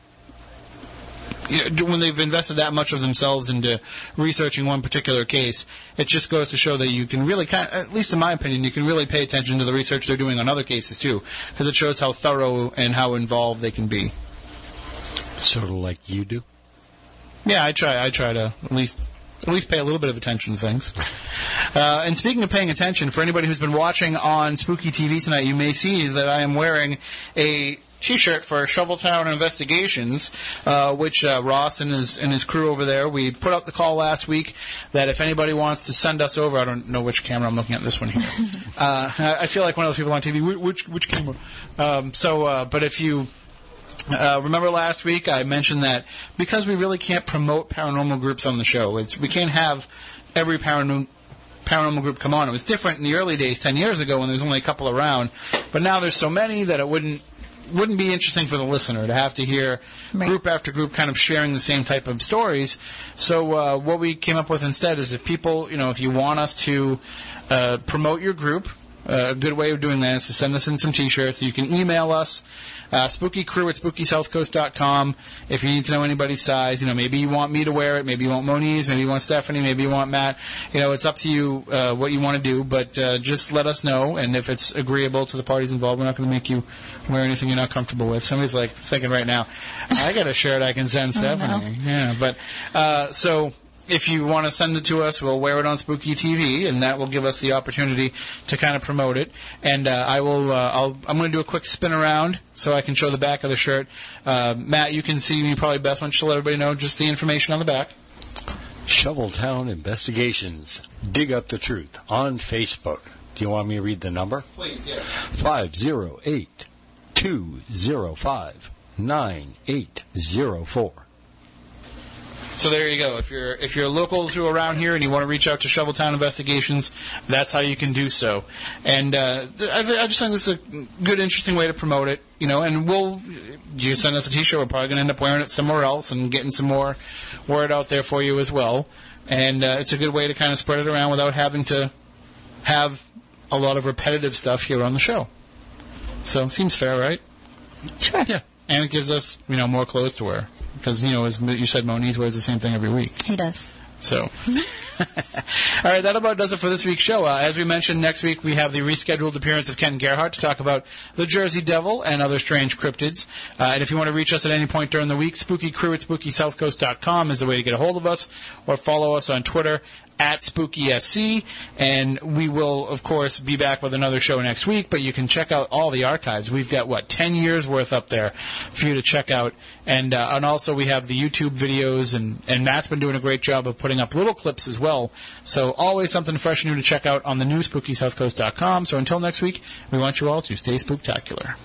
when they've invested that much of themselves into researching one particular case, it just goes to show that you can really kind of, at least in my opinion, you can really pay attention to the research they're doing on other cases too, because it shows how thorough and how involved they can be. Sort of like you do. Yeah, I try. I try to at least at least pay a little bit of attention to things. Uh, and speaking of paying attention, for anybody who's been watching on Spooky TV tonight, you may see that I am wearing a T-shirt for Shoveltown Investigations, uh, which uh, Ross and his and his crew over there. We put out the call last week that if anybody wants to send us over, I don't know which camera I'm looking at. This one here. <laughs> uh, I I feel like one of those people on TV. Which which camera? Um, so, uh, but if you uh, remember last week I mentioned that because we really can't promote paranormal groups on the show, it's we can't have every paranormal paranormal group come on. It was different in the early days, ten years ago, when there was only a couple around. But now there's so many that it wouldn't wouldn't be interesting for the listener to have to hear Right. group after group kind of sharing the same type of stories. So uh, what we came up with instead is if people, you know, if you want us to uh, promote your group. Uh, a good way of doing that is to send us in some t-shirts. You can email us, uh, spookycrew at spookysouthcoast.com. If you need to know anybody's size, you know, maybe you want me to wear it, maybe you want Moniz, maybe you want Stephanie, maybe you want Matt. You know, it's up to you uh, what you want to do, but uh, just let us know. And if it's agreeable to the parties involved, we're not going to make you wear anything you're not comfortable with. Somebody's like thinking right now, I got a shirt I can send <laughs> Stephanie. Yeah, but uh, so if you want to send it to us, we'll wear it on Spooky TV, and that will give us the opportunity to kind of promote it. And uh, I will, uh, I'll, I'm going to do a quick spin around so I can show the back of the shirt. Uh, Matt, you can see me probably best. Why don't you let everybody know just the information on the back? Shoveltown Investigations. Dig up the truth on Facebook. Do you want me to read the number? Please, yeah. 508 205 9804. So there you go. If you're if you're locals who are around here and you want to reach out to Shoveltown Investigations, that's how you can do so. And uh, I, I just think this is a good, interesting way to promote it. You know, and we'll you send us a T-shirt. We're probably going to end up wearing it somewhere else and getting some more word out there for you as well. And uh, it's a good way to kind of spread it around without having to have a lot of repetitive stuff here on the show. So seems fair, right? Sure. Yeah. And it gives us you know more clothes to wear because you know as you said, Moniz wears the same thing every week. He does. So, <laughs> all right, that about does it for this week's show. Uh, as we mentioned, next week we have the rescheduled appearance of Ken Gerhard to talk about the Jersey Devil and other strange cryptids. Uh, and if you want to reach us at any point during the week, spookycrew at spookysouthcoast.com is the way to get a hold of us, or follow us on Twitter at SpookySC, and we will, of course, be back with another show next week. But you can check out all the archives. We've got what ten years worth up there for you to check out, and uh, and also we have the YouTube videos, and and Matt's been doing a great job of putting up little clips as well. So always something fresh and new to check out on the new SpookySouthCoast.com. So until next week, we want you all to stay spooktacular.